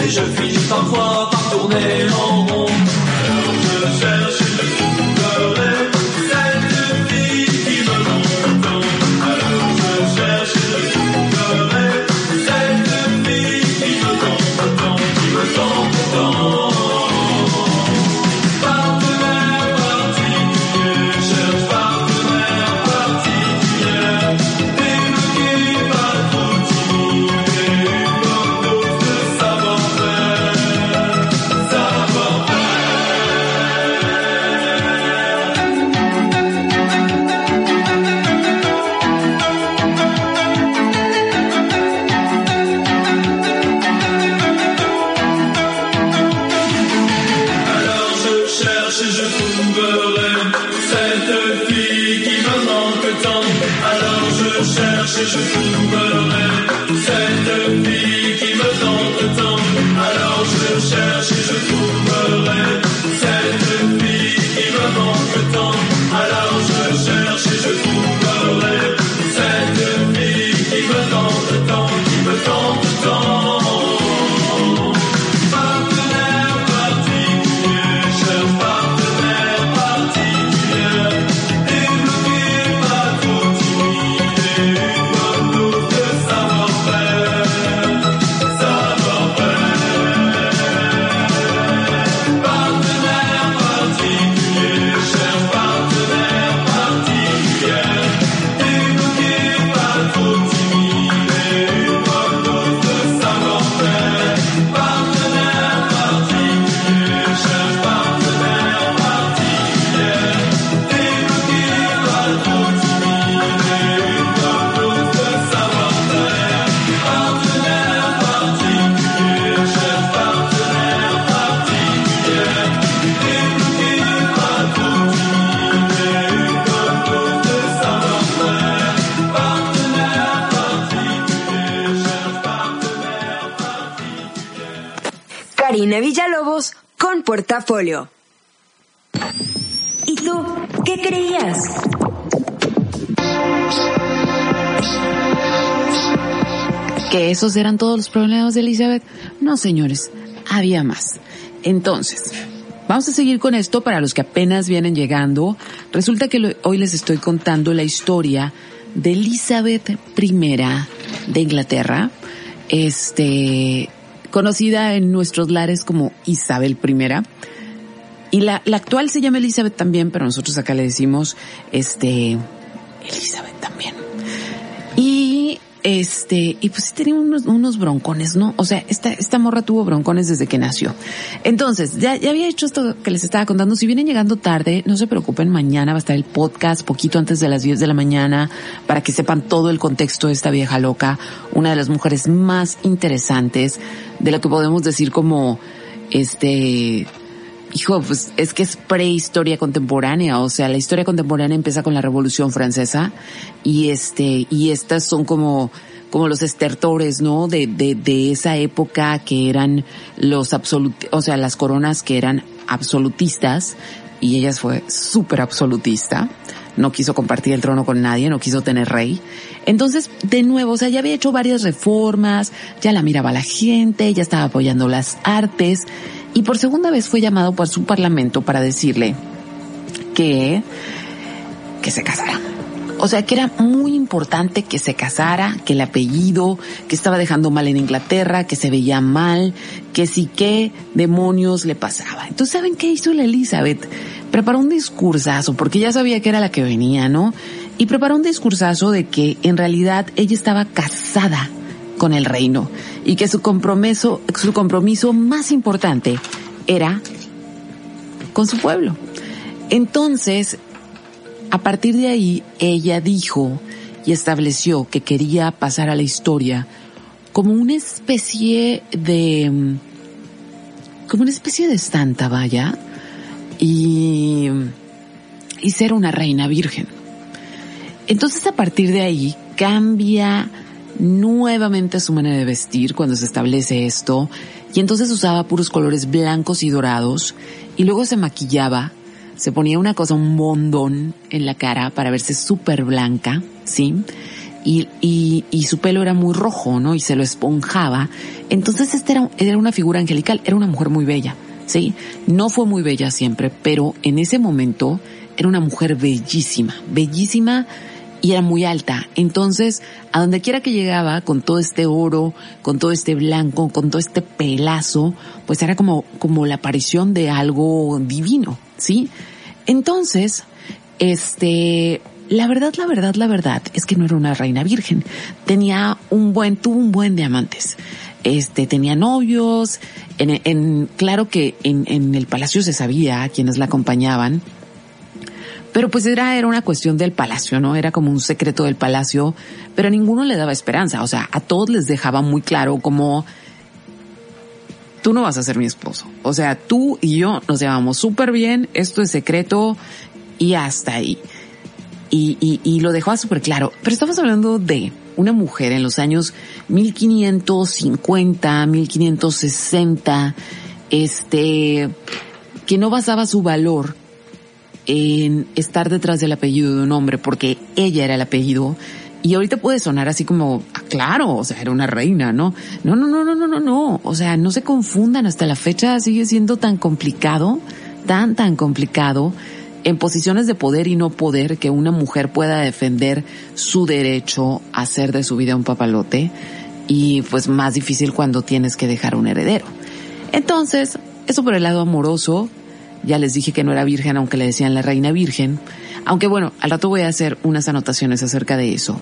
Je finis parfois par tourner en Portafolio. ¿Y tú qué creías? ¿Que esos eran todos los problemas de Elizabeth? No, señores, había más. Entonces, vamos a seguir con esto para los que apenas vienen llegando. Resulta que hoy les estoy contando la historia de Elizabeth I de Inglaterra, este, conocida en nuestros lares como Isabel I. Y la, la actual se llama Elizabeth también, pero nosotros acá le decimos, este, Elizabeth también. Y este, y pues sí tenía unos, unos broncones, ¿no? O sea, esta, esta morra tuvo broncones desde que nació. Entonces, ya, ya había hecho esto que les estaba contando. Si vienen llegando tarde, no se preocupen, mañana va a estar el podcast poquito antes de las 10 de la mañana para que sepan todo el contexto de esta vieja loca, una de las mujeres más interesantes de lo que podemos decir como, este, Hijo, pues es que es prehistoria contemporánea, o sea, la historia contemporánea empieza con la Revolución Francesa y este, y estas son como, como los estertores, ¿no? De, de, de esa época que eran los absolut, o sea, las coronas que eran absolutistas y ella fue súper absolutista. No quiso compartir el trono con nadie, no quiso tener rey. Entonces, de nuevo, o sea, ya había hecho varias reformas, ya la miraba la gente, ya estaba apoyando las artes y por segunda vez fue llamado por su parlamento para decirle que, que se casara. O sea, que era muy importante que se casara, que el apellido, que estaba dejando mal en Inglaterra, que se veía mal, que sí qué demonios le pasaba. Entonces, ¿saben qué hizo la Elizabeth? Preparó un discursazo, porque ya sabía que era la que venía, ¿no? Y preparó un discursazo de que en realidad ella estaba casada con el reino y que su compromiso, su compromiso más importante era con su pueblo. Entonces, a partir de ahí, ella dijo y estableció que quería pasar a la historia como una especie de, como una especie de santa, vaya, y, y ser una reina virgen. Entonces, a partir de ahí, cambia nuevamente su manera de vestir cuando se establece esto. Y entonces usaba puros colores blancos y dorados y luego se maquillaba, se ponía una cosa, un mondón en la cara para verse súper blanca, ¿sí? Y, y, y, su pelo era muy rojo, ¿no? Y se lo esponjaba. Entonces esta era, era una figura angelical, era una mujer muy bella, ¿sí? No fue muy bella siempre, pero en ese momento era una mujer bellísima, bellísima y era muy alta. Entonces, a donde quiera que llegaba, con todo este oro, con todo este blanco, con todo este pelazo, pues era como, como la aparición de algo divino, ¿sí? Entonces, este, la verdad, la verdad, la verdad es que no era una reina virgen. Tenía un buen, tuvo un buen de amantes. Este, tenía novios, en, en claro que en, en el palacio se sabía quienes la acompañaban, pero pues era, era una cuestión del palacio, ¿no? Era como un secreto del palacio, pero a ninguno le daba esperanza. O sea, a todos les dejaba muy claro como, tú no vas a ser mi esposo. O sea, tú y yo nos llevamos súper bien, esto es secreto y hasta ahí. Y, y, y lo dejaba súper claro. Pero estamos hablando de una mujer en los años 1550, 1560, este, que no basaba su valor en estar detrás del apellido de un hombre porque ella era el apellido. Y ahorita puede sonar así como, ah, claro, o sea, era una reina, ¿no? No, no, no, no, no, no, no. O sea, no se confundan, hasta la fecha sigue siendo tan complicado, tan, tan complicado en posiciones de poder y no poder que una mujer pueda defender su derecho a hacer de su vida un papalote y pues más difícil cuando tienes que dejar un heredero. Entonces, eso por el lado amoroso, ya les dije que no era virgen, aunque le decían la reina virgen. Aunque bueno, al rato voy a hacer unas anotaciones acerca de eso.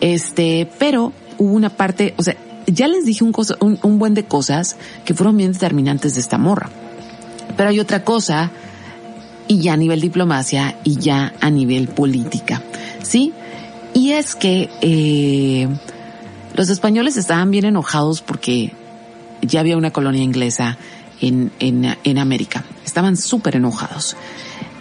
Este, pero hubo una parte, o sea, ya les dije un, cosa, un, un buen de cosas que fueron bien determinantes de esta morra. Pero hay otra cosa, y ya a nivel diplomacia, y ya a nivel política. ¿Sí? Y es que, eh, los españoles estaban bien enojados porque ya había una colonia inglesa en, en, en América. Estaban súper enojados.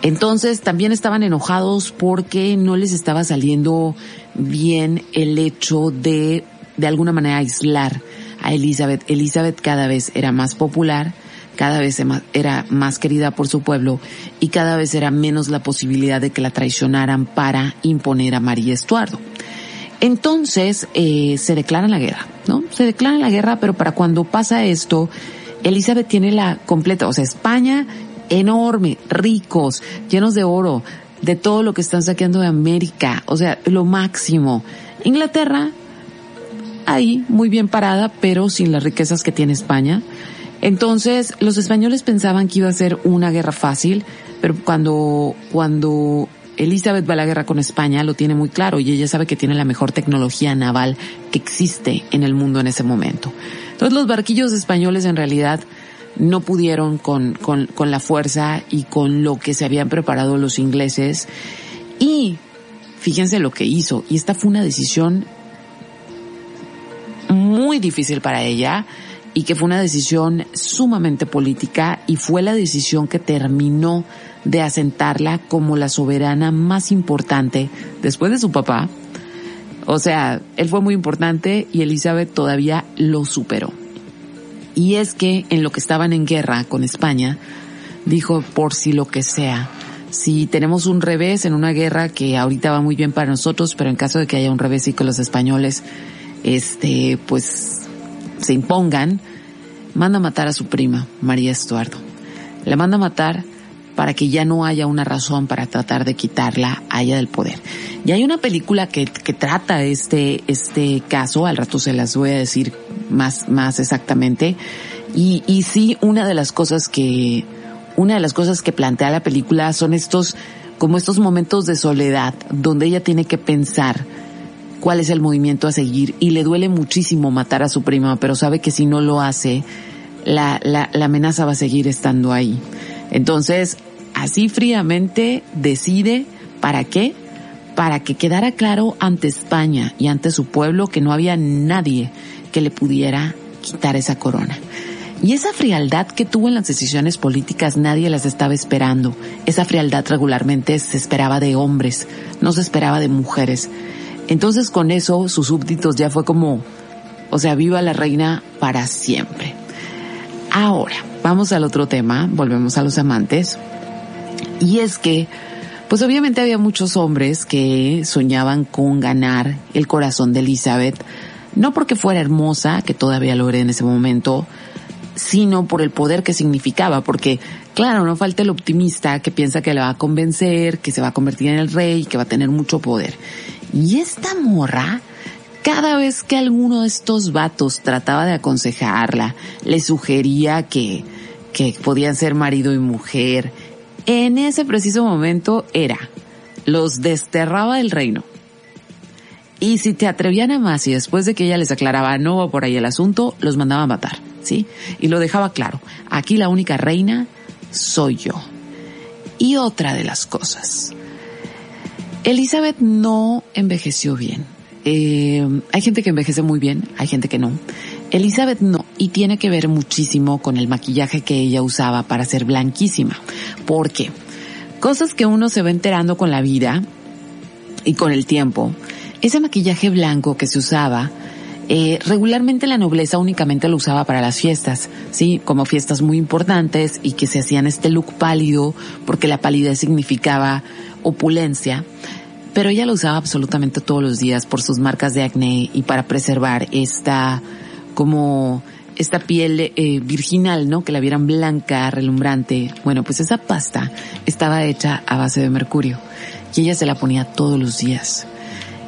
Entonces también estaban enojados porque no les estaba saliendo bien el hecho de, de alguna manera, aislar a Elizabeth. Elizabeth cada vez era más popular, cada vez era más querida por su pueblo y cada vez era menos la posibilidad de que la traicionaran para imponer a María Estuardo. Entonces eh, se declara la guerra, ¿no? Se declara la guerra, pero para cuando pasa esto, Elizabeth tiene la completa, o sea, España enorme, ricos, llenos de oro, de todo lo que están saqueando de América, o sea, lo máximo. Inglaterra, ahí, muy bien parada, pero sin las riquezas que tiene España. Entonces, los españoles pensaban que iba a ser una guerra fácil, pero cuando, cuando Elizabeth va a la guerra con España, lo tiene muy claro y ella sabe que tiene la mejor tecnología naval que existe en el mundo en ese momento. Entonces los barquillos españoles en realidad no pudieron con, con, con la fuerza y con lo que se habían preparado los ingleses. Y fíjense lo que hizo. Y esta fue una decisión muy difícil para ella y que fue una decisión sumamente política y fue la decisión que terminó de asentarla como la soberana más importante después de su papá. O sea, él fue muy importante y Elizabeth todavía lo superó. Y es que en lo que estaban en guerra con España, dijo por si lo que sea, si tenemos un revés en una guerra que ahorita va muy bien para nosotros, pero en caso de que haya un revés y que los españoles, este, pues, se impongan, manda matar a su prima, María Estuardo. La manda matar para que ya no haya una razón para tratar de quitarla a ella del poder. Y hay una película que, que trata este, este caso, al rato se las voy a decir más, más exactamente. Y, y sí, una de las cosas que, una de las cosas que plantea la película son estos, como estos momentos de soledad, donde ella tiene que pensar cuál es el movimiento a seguir y le duele muchísimo matar a su prima, pero sabe que si no lo hace, la, la, la amenaza va a seguir estando ahí. Entonces, así fríamente decide, ¿para qué? Para que quedara claro ante España y ante su pueblo que no había nadie que le pudiera quitar esa corona. Y esa frialdad que tuvo en las decisiones políticas nadie las estaba esperando. Esa frialdad regularmente se esperaba de hombres, no se esperaba de mujeres. Entonces con eso sus súbditos ya fue como, o sea, viva la reina para siempre. Ahora, vamos al otro tema, volvemos a los amantes. Y es que, pues obviamente había muchos hombres que soñaban con ganar el corazón de Elizabeth, no porque fuera hermosa, que todavía lo era en ese momento, sino por el poder que significaba, porque claro, no falta el optimista que piensa que le va a convencer, que se va a convertir en el rey, que va a tener mucho poder. Y esta morra, cada vez que alguno de estos vatos trataba de aconsejarla, le sugería que, que podían ser marido y mujer, en ese preciso momento era, los desterraba del reino. Y si te atrevían a más y después de que ella les aclaraba no va por ahí el asunto, los mandaba a matar, ¿sí? Y lo dejaba claro, aquí la única reina soy yo. Y otra de las cosas, Elizabeth no envejeció bien. Eh, hay gente que envejece muy bien, hay gente que no. Elizabeth no, y tiene que ver muchísimo con el maquillaje que ella usaba para ser blanquísima. ¿Por qué? Cosas que uno se va enterando con la vida y con el tiempo. Ese maquillaje blanco que se usaba, eh, regularmente la nobleza únicamente lo usaba para las fiestas, sí, como fiestas muy importantes y que se hacían este look pálido porque la palidez significaba opulencia pero ella lo usaba absolutamente todos los días por sus marcas de acné y para preservar esta como esta piel eh, virginal, ¿no? Que la vieran blanca, relumbrante. Bueno, pues esa pasta estaba hecha a base de mercurio y ella se la ponía todos los días.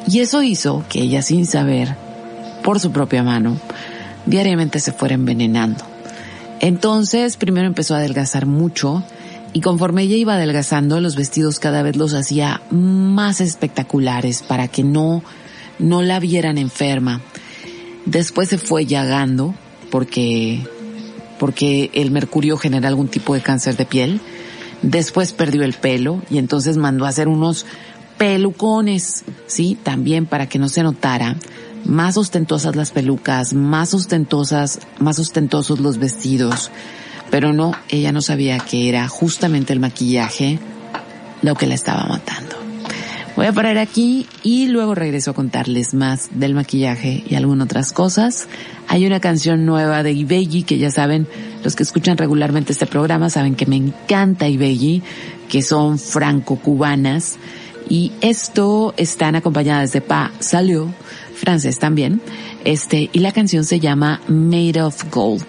Y eso hizo que ella sin saber, por su propia mano, diariamente se fuera envenenando. Entonces, primero empezó a adelgazar mucho y conforme ella iba adelgazando, los vestidos cada vez los hacía más espectaculares para que no, no la vieran enferma. Después se fue llagando porque, porque el mercurio genera algún tipo de cáncer de piel. Después perdió el pelo y entonces mandó a hacer unos pelucones, sí, también para que no se notara. Más ostentosas las pelucas, más ostentosas, más ostentosos los vestidos. Pero no, ella no sabía que era justamente el maquillaje lo que la estaba matando. Voy a parar aquí y luego regreso a contarles más del maquillaje y algunas otras cosas. Hay una canción nueva de Ibelli que ya saben, los que escuchan regularmente este programa saben que me encanta Ibelli, que son franco-cubanas. Y esto están acompañadas de Pa Salió, francés también. Este, y la canción se llama Made of Gold.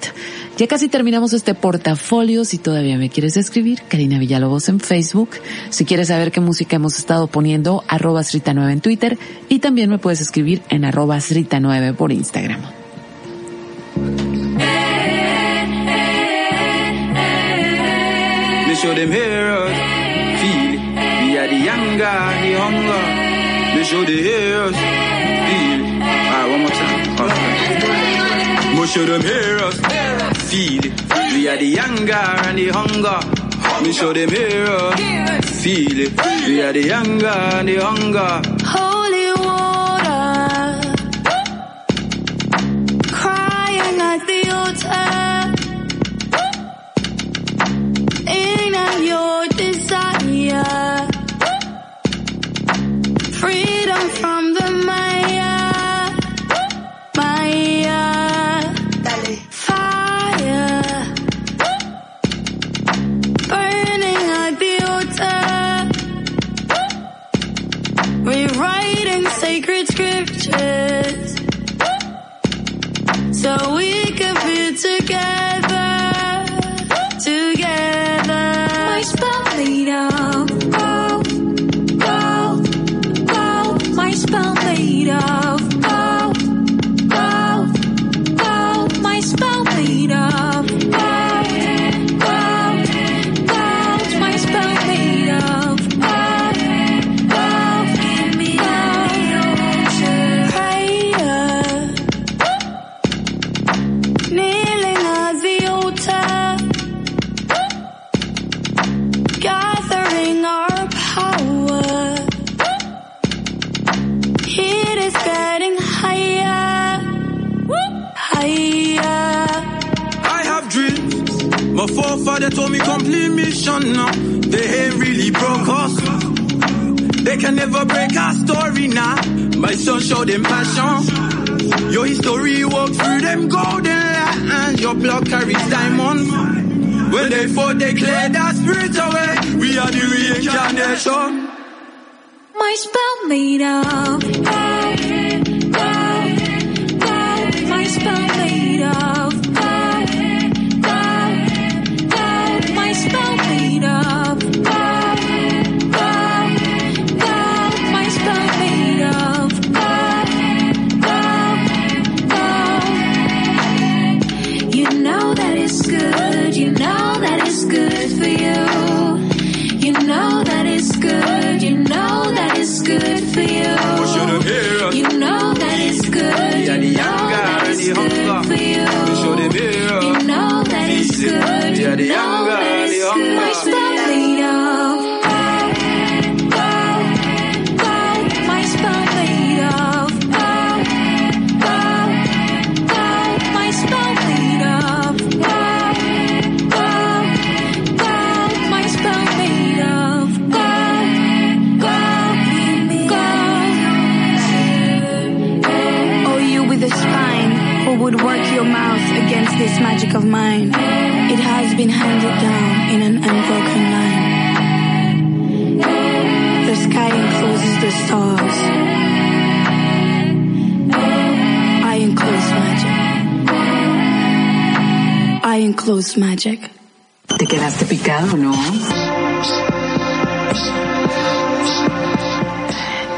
Ya casi terminamos este portafolio. Si todavía me quieres escribir, Karina Villalobos en Facebook. Si quieres saber qué música hemos estado poniendo, arroba Srita9 en Twitter. Y también me puedes escribir en arroba Srita9 por Instagram. Feel it. We are the younger and the hunger. Me show them heroes, feel it. We are the younger and the hunger. Holy water, crying at the altar. In of your desire, freedom from the Maya, pictures so we can be together.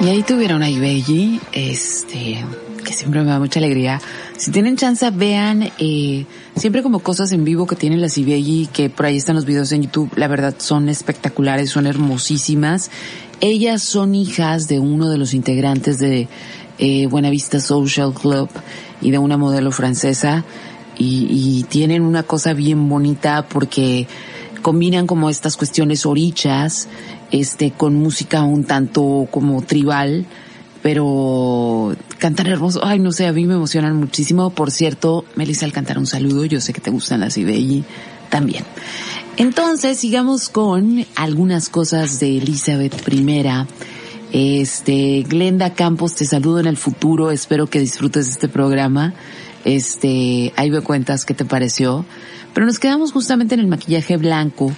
Y ahí tuvieron a Ibelli, este, que siempre me da mucha alegría. Si tienen chance, vean, eh, siempre como cosas en vivo que tienen las Ibelli, que por ahí están los videos en YouTube, la verdad son espectaculares, son hermosísimas. Ellas son hijas de uno de los integrantes de eh, Buenavista Social Club y de una modelo francesa y, y tienen una cosa bien bonita porque combinan como estas cuestiones orichas, este, con música un tanto como tribal, pero cantan hermoso. Ay, no sé, a mí me emocionan muchísimo. Por cierto, Melissa, al cantar un saludo, yo sé que te gustan las Ibelli también. Entonces, sigamos con algunas cosas de Elizabeth I. Este, Glenda Campos, te saludo en el futuro. Espero que disfrutes este programa. Este, ahí me cuentas qué te pareció. Pero nos quedamos justamente en el maquillaje blanco,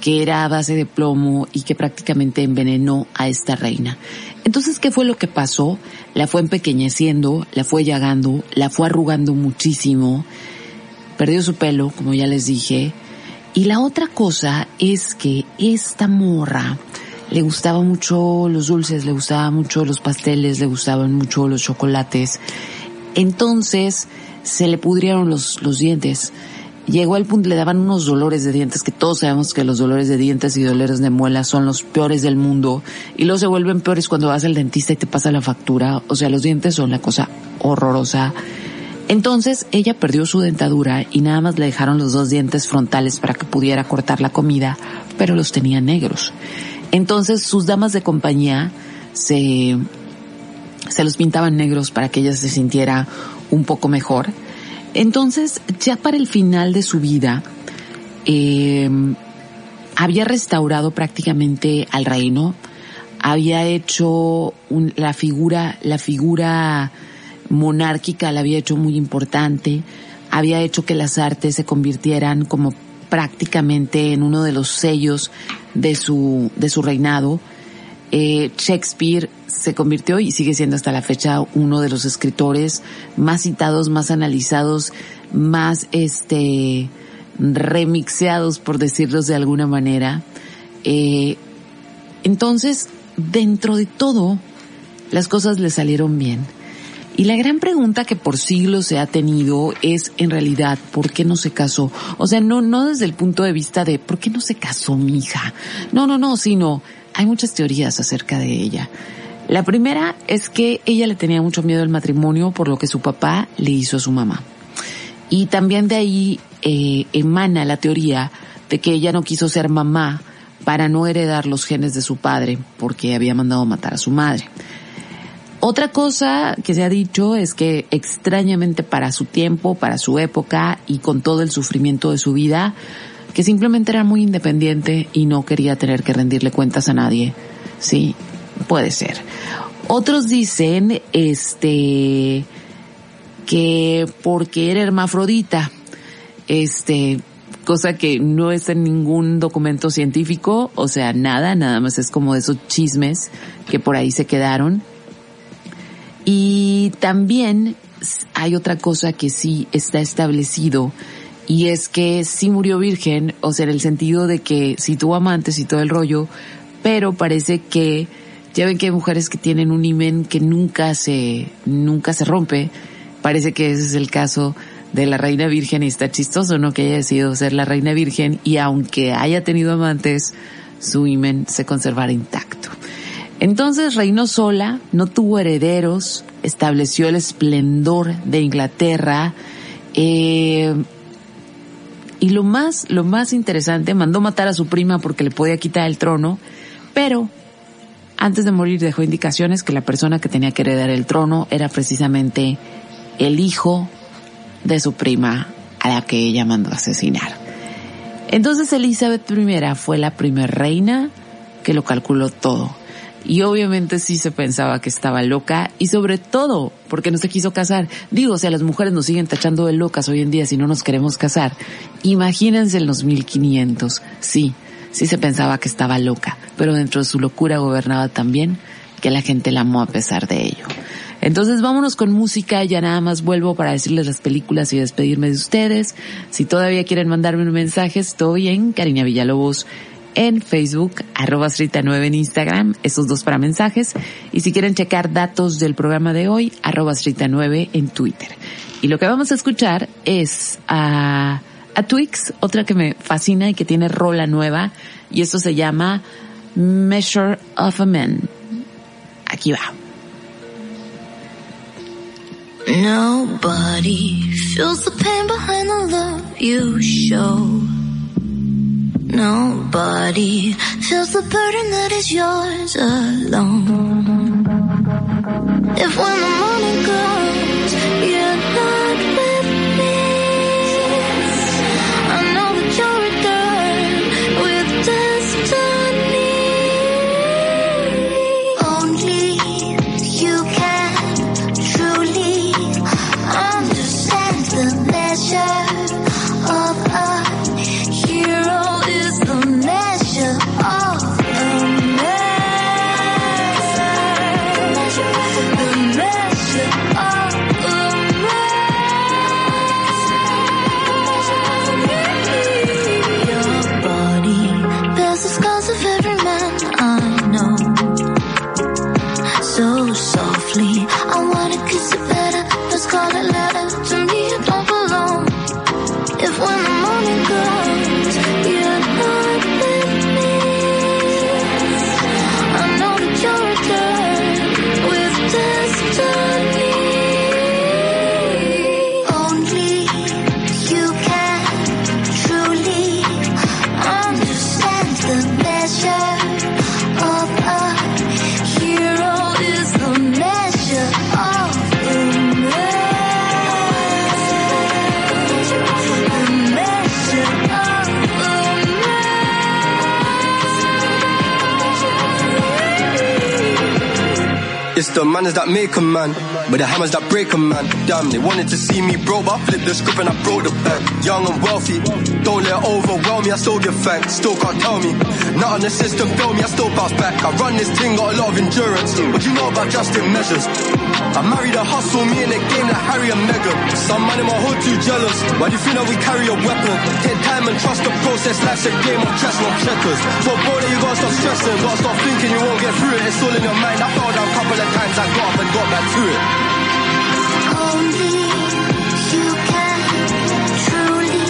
que era a base de plomo y que prácticamente envenenó a esta reina. Entonces, ¿qué fue lo que pasó? La fue empequeñeciendo, la fue llagando, la fue arrugando muchísimo, perdió su pelo, como ya les dije. Y la otra cosa es que esta morra le gustaba mucho los dulces, le gustaba mucho los pasteles, le gustaban mucho los chocolates. Entonces, se le pudrieron los, los dientes llegó al punto, le daban unos dolores de dientes, que todos sabemos que los dolores de dientes y dolores de muela son los peores del mundo, y luego se vuelven peores cuando vas al dentista y te pasa la factura, o sea, los dientes son la cosa horrorosa. Entonces ella perdió su dentadura y nada más le dejaron los dos dientes frontales para que pudiera cortar la comida, pero los tenía negros. Entonces sus damas de compañía se, se los pintaban negros para que ella se sintiera un poco mejor. Entonces, ya para el final de su vida, eh, había restaurado prácticamente al reino, había hecho un- la figura, la figura monárquica la había hecho muy importante, había hecho que las artes se convirtieran como prácticamente en uno de los sellos de su, de su reinado. Eh, Shakespeare se convirtió y sigue siendo hasta la fecha uno de los escritores más citados, más analizados, más este remixeados, por decirlos de alguna manera. Eh, entonces, dentro de todo, las cosas le salieron bien. Y la gran pregunta que por siglos se ha tenido es, en realidad, ¿por qué no se casó? O sea, no, no desde el punto de vista de, ¿por qué no se casó mi hija? No, no, no, sino, hay muchas teorías acerca de ella. La primera es que ella le tenía mucho miedo al matrimonio por lo que su papá le hizo a su mamá. Y también de ahí eh, emana la teoría de que ella no quiso ser mamá para no heredar los genes de su padre, porque había mandado matar a su madre. Otra cosa que se ha dicho es que extrañamente para su tiempo, para su época y con todo el sufrimiento de su vida, que simplemente era muy independiente y no quería tener que rendirle cuentas a nadie. Sí, puede ser. Otros dicen, este, que porque era hermafrodita, este, cosa que no está en ningún documento científico, o sea, nada, nada más es como esos chismes que por ahí se quedaron. Y también hay otra cosa que sí está establecido y es que sí murió virgen, o sea, en el sentido de que sí tuvo amantes y todo el rollo, pero parece que ya ven que hay mujeres que tienen un imen que nunca se nunca se rompe. Parece que ese es el caso de la reina virgen y está chistoso, ¿no? Que haya decidido ser la reina virgen y aunque haya tenido amantes, su imen se conservara intacto. Entonces reinó sola, no tuvo herederos, estableció el esplendor de Inglaterra, eh, y lo más, lo más interesante, mandó matar a su prima porque le podía quitar el trono, pero antes de morir dejó indicaciones que la persona que tenía que heredar el trono era precisamente el hijo de su prima a la que ella mandó asesinar. Entonces Elizabeth I fue la primera reina que lo calculó todo. Y obviamente sí se pensaba que estaba loca y sobre todo porque no se quiso casar. Digo, o sea, las mujeres nos siguen tachando de locas hoy en día si no nos queremos casar. Imagínense en los 1500. Sí, sí se pensaba que estaba loca, pero dentro de su locura gobernaba también que la gente la amó a pesar de ello. Entonces vámonos con música, ya nada más vuelvo para decirles las películas y despedirme de ustedes. Si todavía quieren mandarme un mensaje, estoy en Cariña Villalobos en Facebook, arroba 9 en Instagram, esos dos para mensajes. Y si quieren checar datos del programa de hoy, arroba 9 en Twitter. Y lo que vamos a escuchar es a, a Twix, otra que me fascina y que tiene rola nueva, y esto se llama Measure of a Man. Aquí va. Nobody feels the pain behind the love you show. Nobody feels the burden that is yours alone. If when the morning comes, It's the manners that make a man, but the hammers that break a man. Damn, they wanted to see me broke, but I flipped the script and I broke the bank. Young and wealthy, don't let it overwhelm me, I still give thanks. Still can't tell me, not on the system, fail me, I still bounce back. I run this thing, got a lot of endurance. What you know about drastic measures? I married a hustle, me in the game like Harry and Meghan. Some man in my hood too jealous. Why do you feel that we carry a weapon? Take time and trust the process, life's a game of chess, not checkers. So that you gotta stop stressing, gotta stop thinking you won't get through it. It's all in your mind. I fell down a couple of times, I got up and got back to it. Only you can truly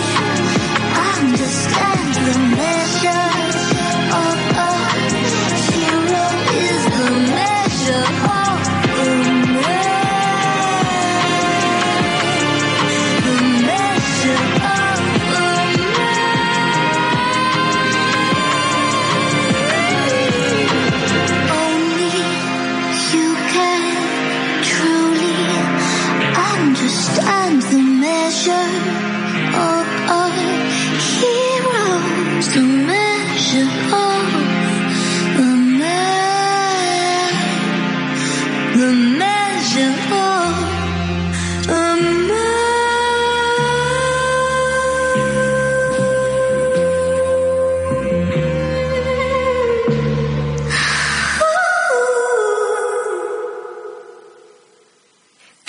understand the measure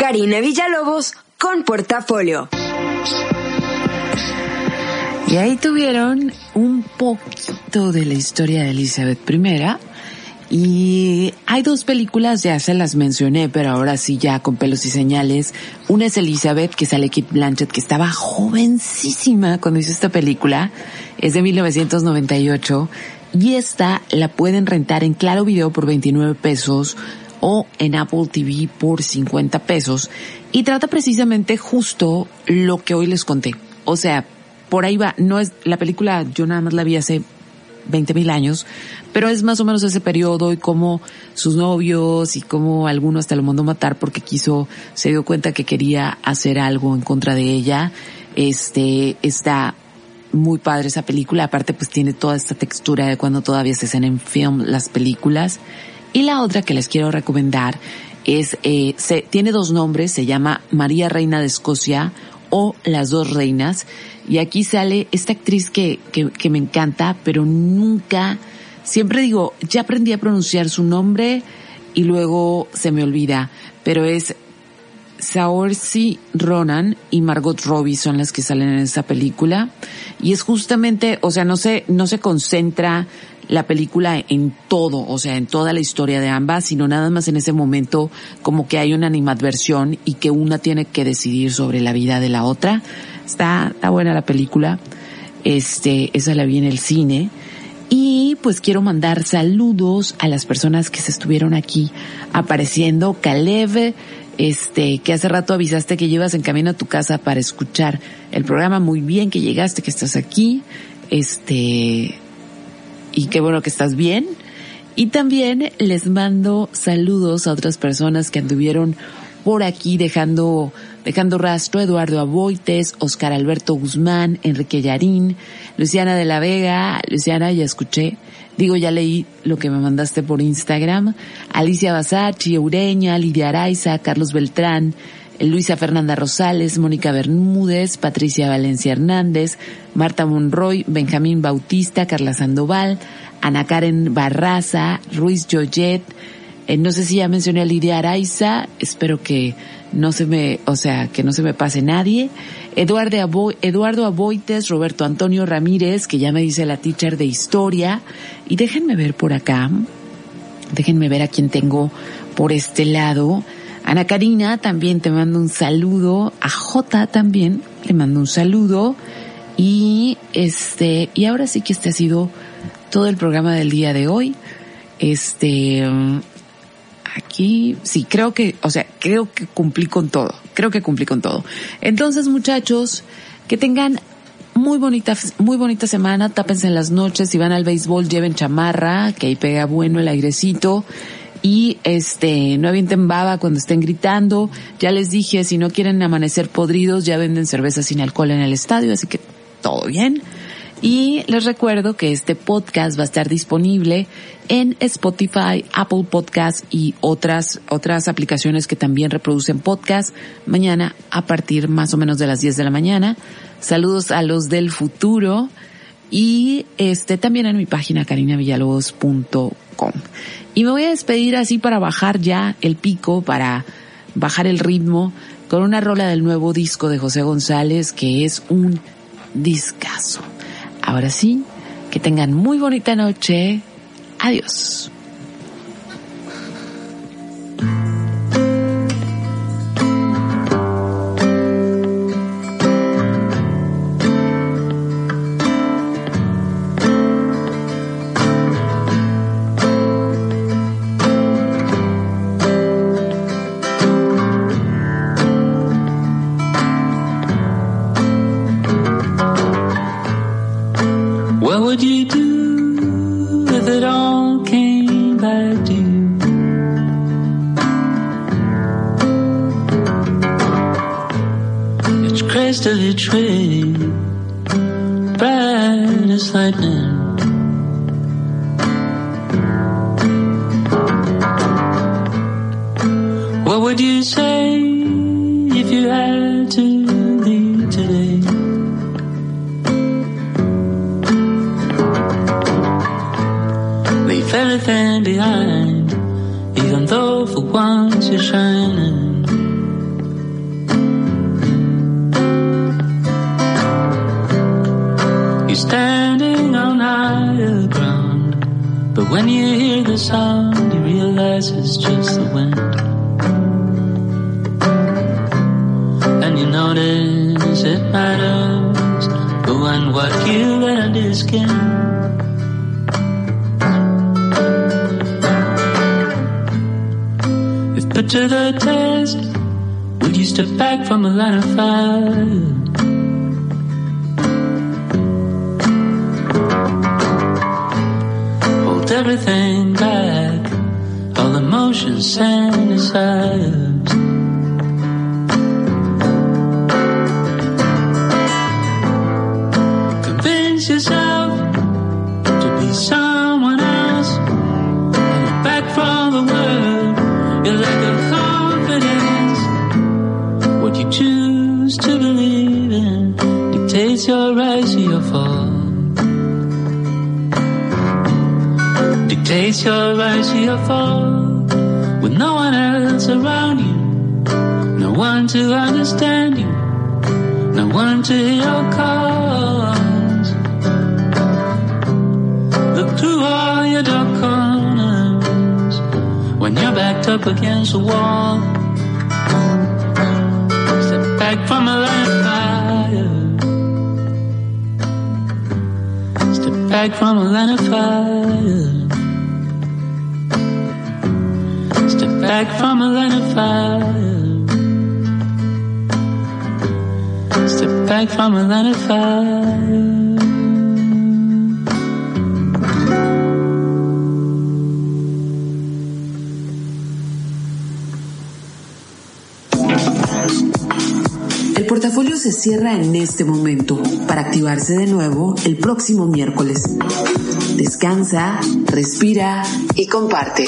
Karina Villalobos con Portafolio. Y ahí tuvieron un poquito de la historia de Elizabeth I. Y hay dos películas, ya se las mencioné, pero ahora sí ya con pelos y señales. Una es Elizabeth, que sale Kate Blanchett, que estaba jovencísima cuando hizo esta película. Es de 1998. Y esta la pueden rentar en Claro Video por 29 pesos o en Apple TV por 50 pesos. Y trata precisamente justo lo que hoy les conté. O sea, por ahí va. No es, la película yo nada más la vi hace 20 mil años, pero es más o menos ese periodo y cómo sus novios y cómo alguno hasta lo mandó matar porque quiso, se dio cuenta que quería hacer algo en contra de ella. Este, está muy padre esa película, aparte pues tiene toda esta textura de cuando todavía se hacen en film las películas. Y la otra que les quiero recomendar es, eh, se, tiene dos nombres, se llama María Reina de Escocia o Las dos Reinas. Y aquí sale esta actriz que, que, que me encanta, pero nunca, siempre digo, ya aprendí a pronunciar su nombre y luego se me olvida, pero es Saoirse Ronan y Margot Robbie son las que salen en esa película y es justamente, o sea, no se no se concentra la película en todo, o sea, en toda la historia de ambas, sino nada más en ese momento como que hay una animadversión y que una tiene que decidir sobre la vida de la otra. Está, está buena la película. Este, esa la vi en el cine. Y pues quiero mandar saludos a las personas que se estuvieron aquí apareciendo. Caleb, este, que hace rato avisaste que llevas en camino a tu casa para escuchar el programa. Muy bien que llegaste, que estás aquí. Este, y qué bueno que estás bien. Y también les mando saludos a otras personas que anduvieron por aquí dejando, dejando rastro, Eduardo Aboites, Oscar Alberto Guzmán, Enrique Yarín, Luciana de la Vega, Luciana, ya escuché, digo, ya leí lo que me mandaste por Instagram, Alicia Basachi, Ureña, Lidia Araiza, Carlos Beltrán, Luisa Fernanda Rosales, Mónica Bermúdez, Patricia Valencia Hernández, Marta Monroy, Benjamín Bautista, Carla Sandoval, Ana Karen Barraza, Ruiz Joyet, eh, no sé si ya mencioné a Lidia Araiza, espero que no se me, o sea, que no se me pase nadie. Eduardo, Abo Eduardo Aboites, Roberto Antonio Ramírez, que ya me dice la teacher de historia. Y déjenme ver por acá, déjenme ver a quién tengo por este lado. Ana Karina, también te mando un saludo. A J también le mando un saludo. Y este, y ahora sí que este ha sido todo el programa del día de hoy. Este, aquí, sí, creo que, o sea, creo que cumplí con todo. Creo que cumplí con todo. Entonces, muchachos, que tengan muy bonita, muy bonita semana. Tápense en las noches. Si van al béisbol, lleven chamarra, que ahí pega bueno el airecito y este no avienten baba cuando estén gritando. Ya les dije, si no quieren amanecer podridos, ya venden cerveza sin alcohol en el estadio, así que todo bien. Y les recuerdo que este podcast va a estar disponible en Spotify, Apple Podcast y otras, otras aplicaciones que también reproducen podcast mañana a partir más o menos de las 10 de la mañana. Saludos a los del futuro y este también en mi página carinavillalobos.com. Y me voy a despedir así para bajar ya el pico, para bajar el ritmo, con una rola del nuevo disco de José González, que es un discazo. Ahora sí, que tengan muy bonita noche. Adiós. Put to the test, would you step back from a line of fire? Hold everything back, all emotions and desires. Rise or your fall. With no one else around you. No one to understand you. No one to hear your calls. Look through all your dark corners when you're backed up against the wall. Step back from a line of fire. Step back from a line of fire. Back. Step back from a portafolio se cierra en este momento para activarse de nuevo el próximo miércoles. Descansa, respira y comparte.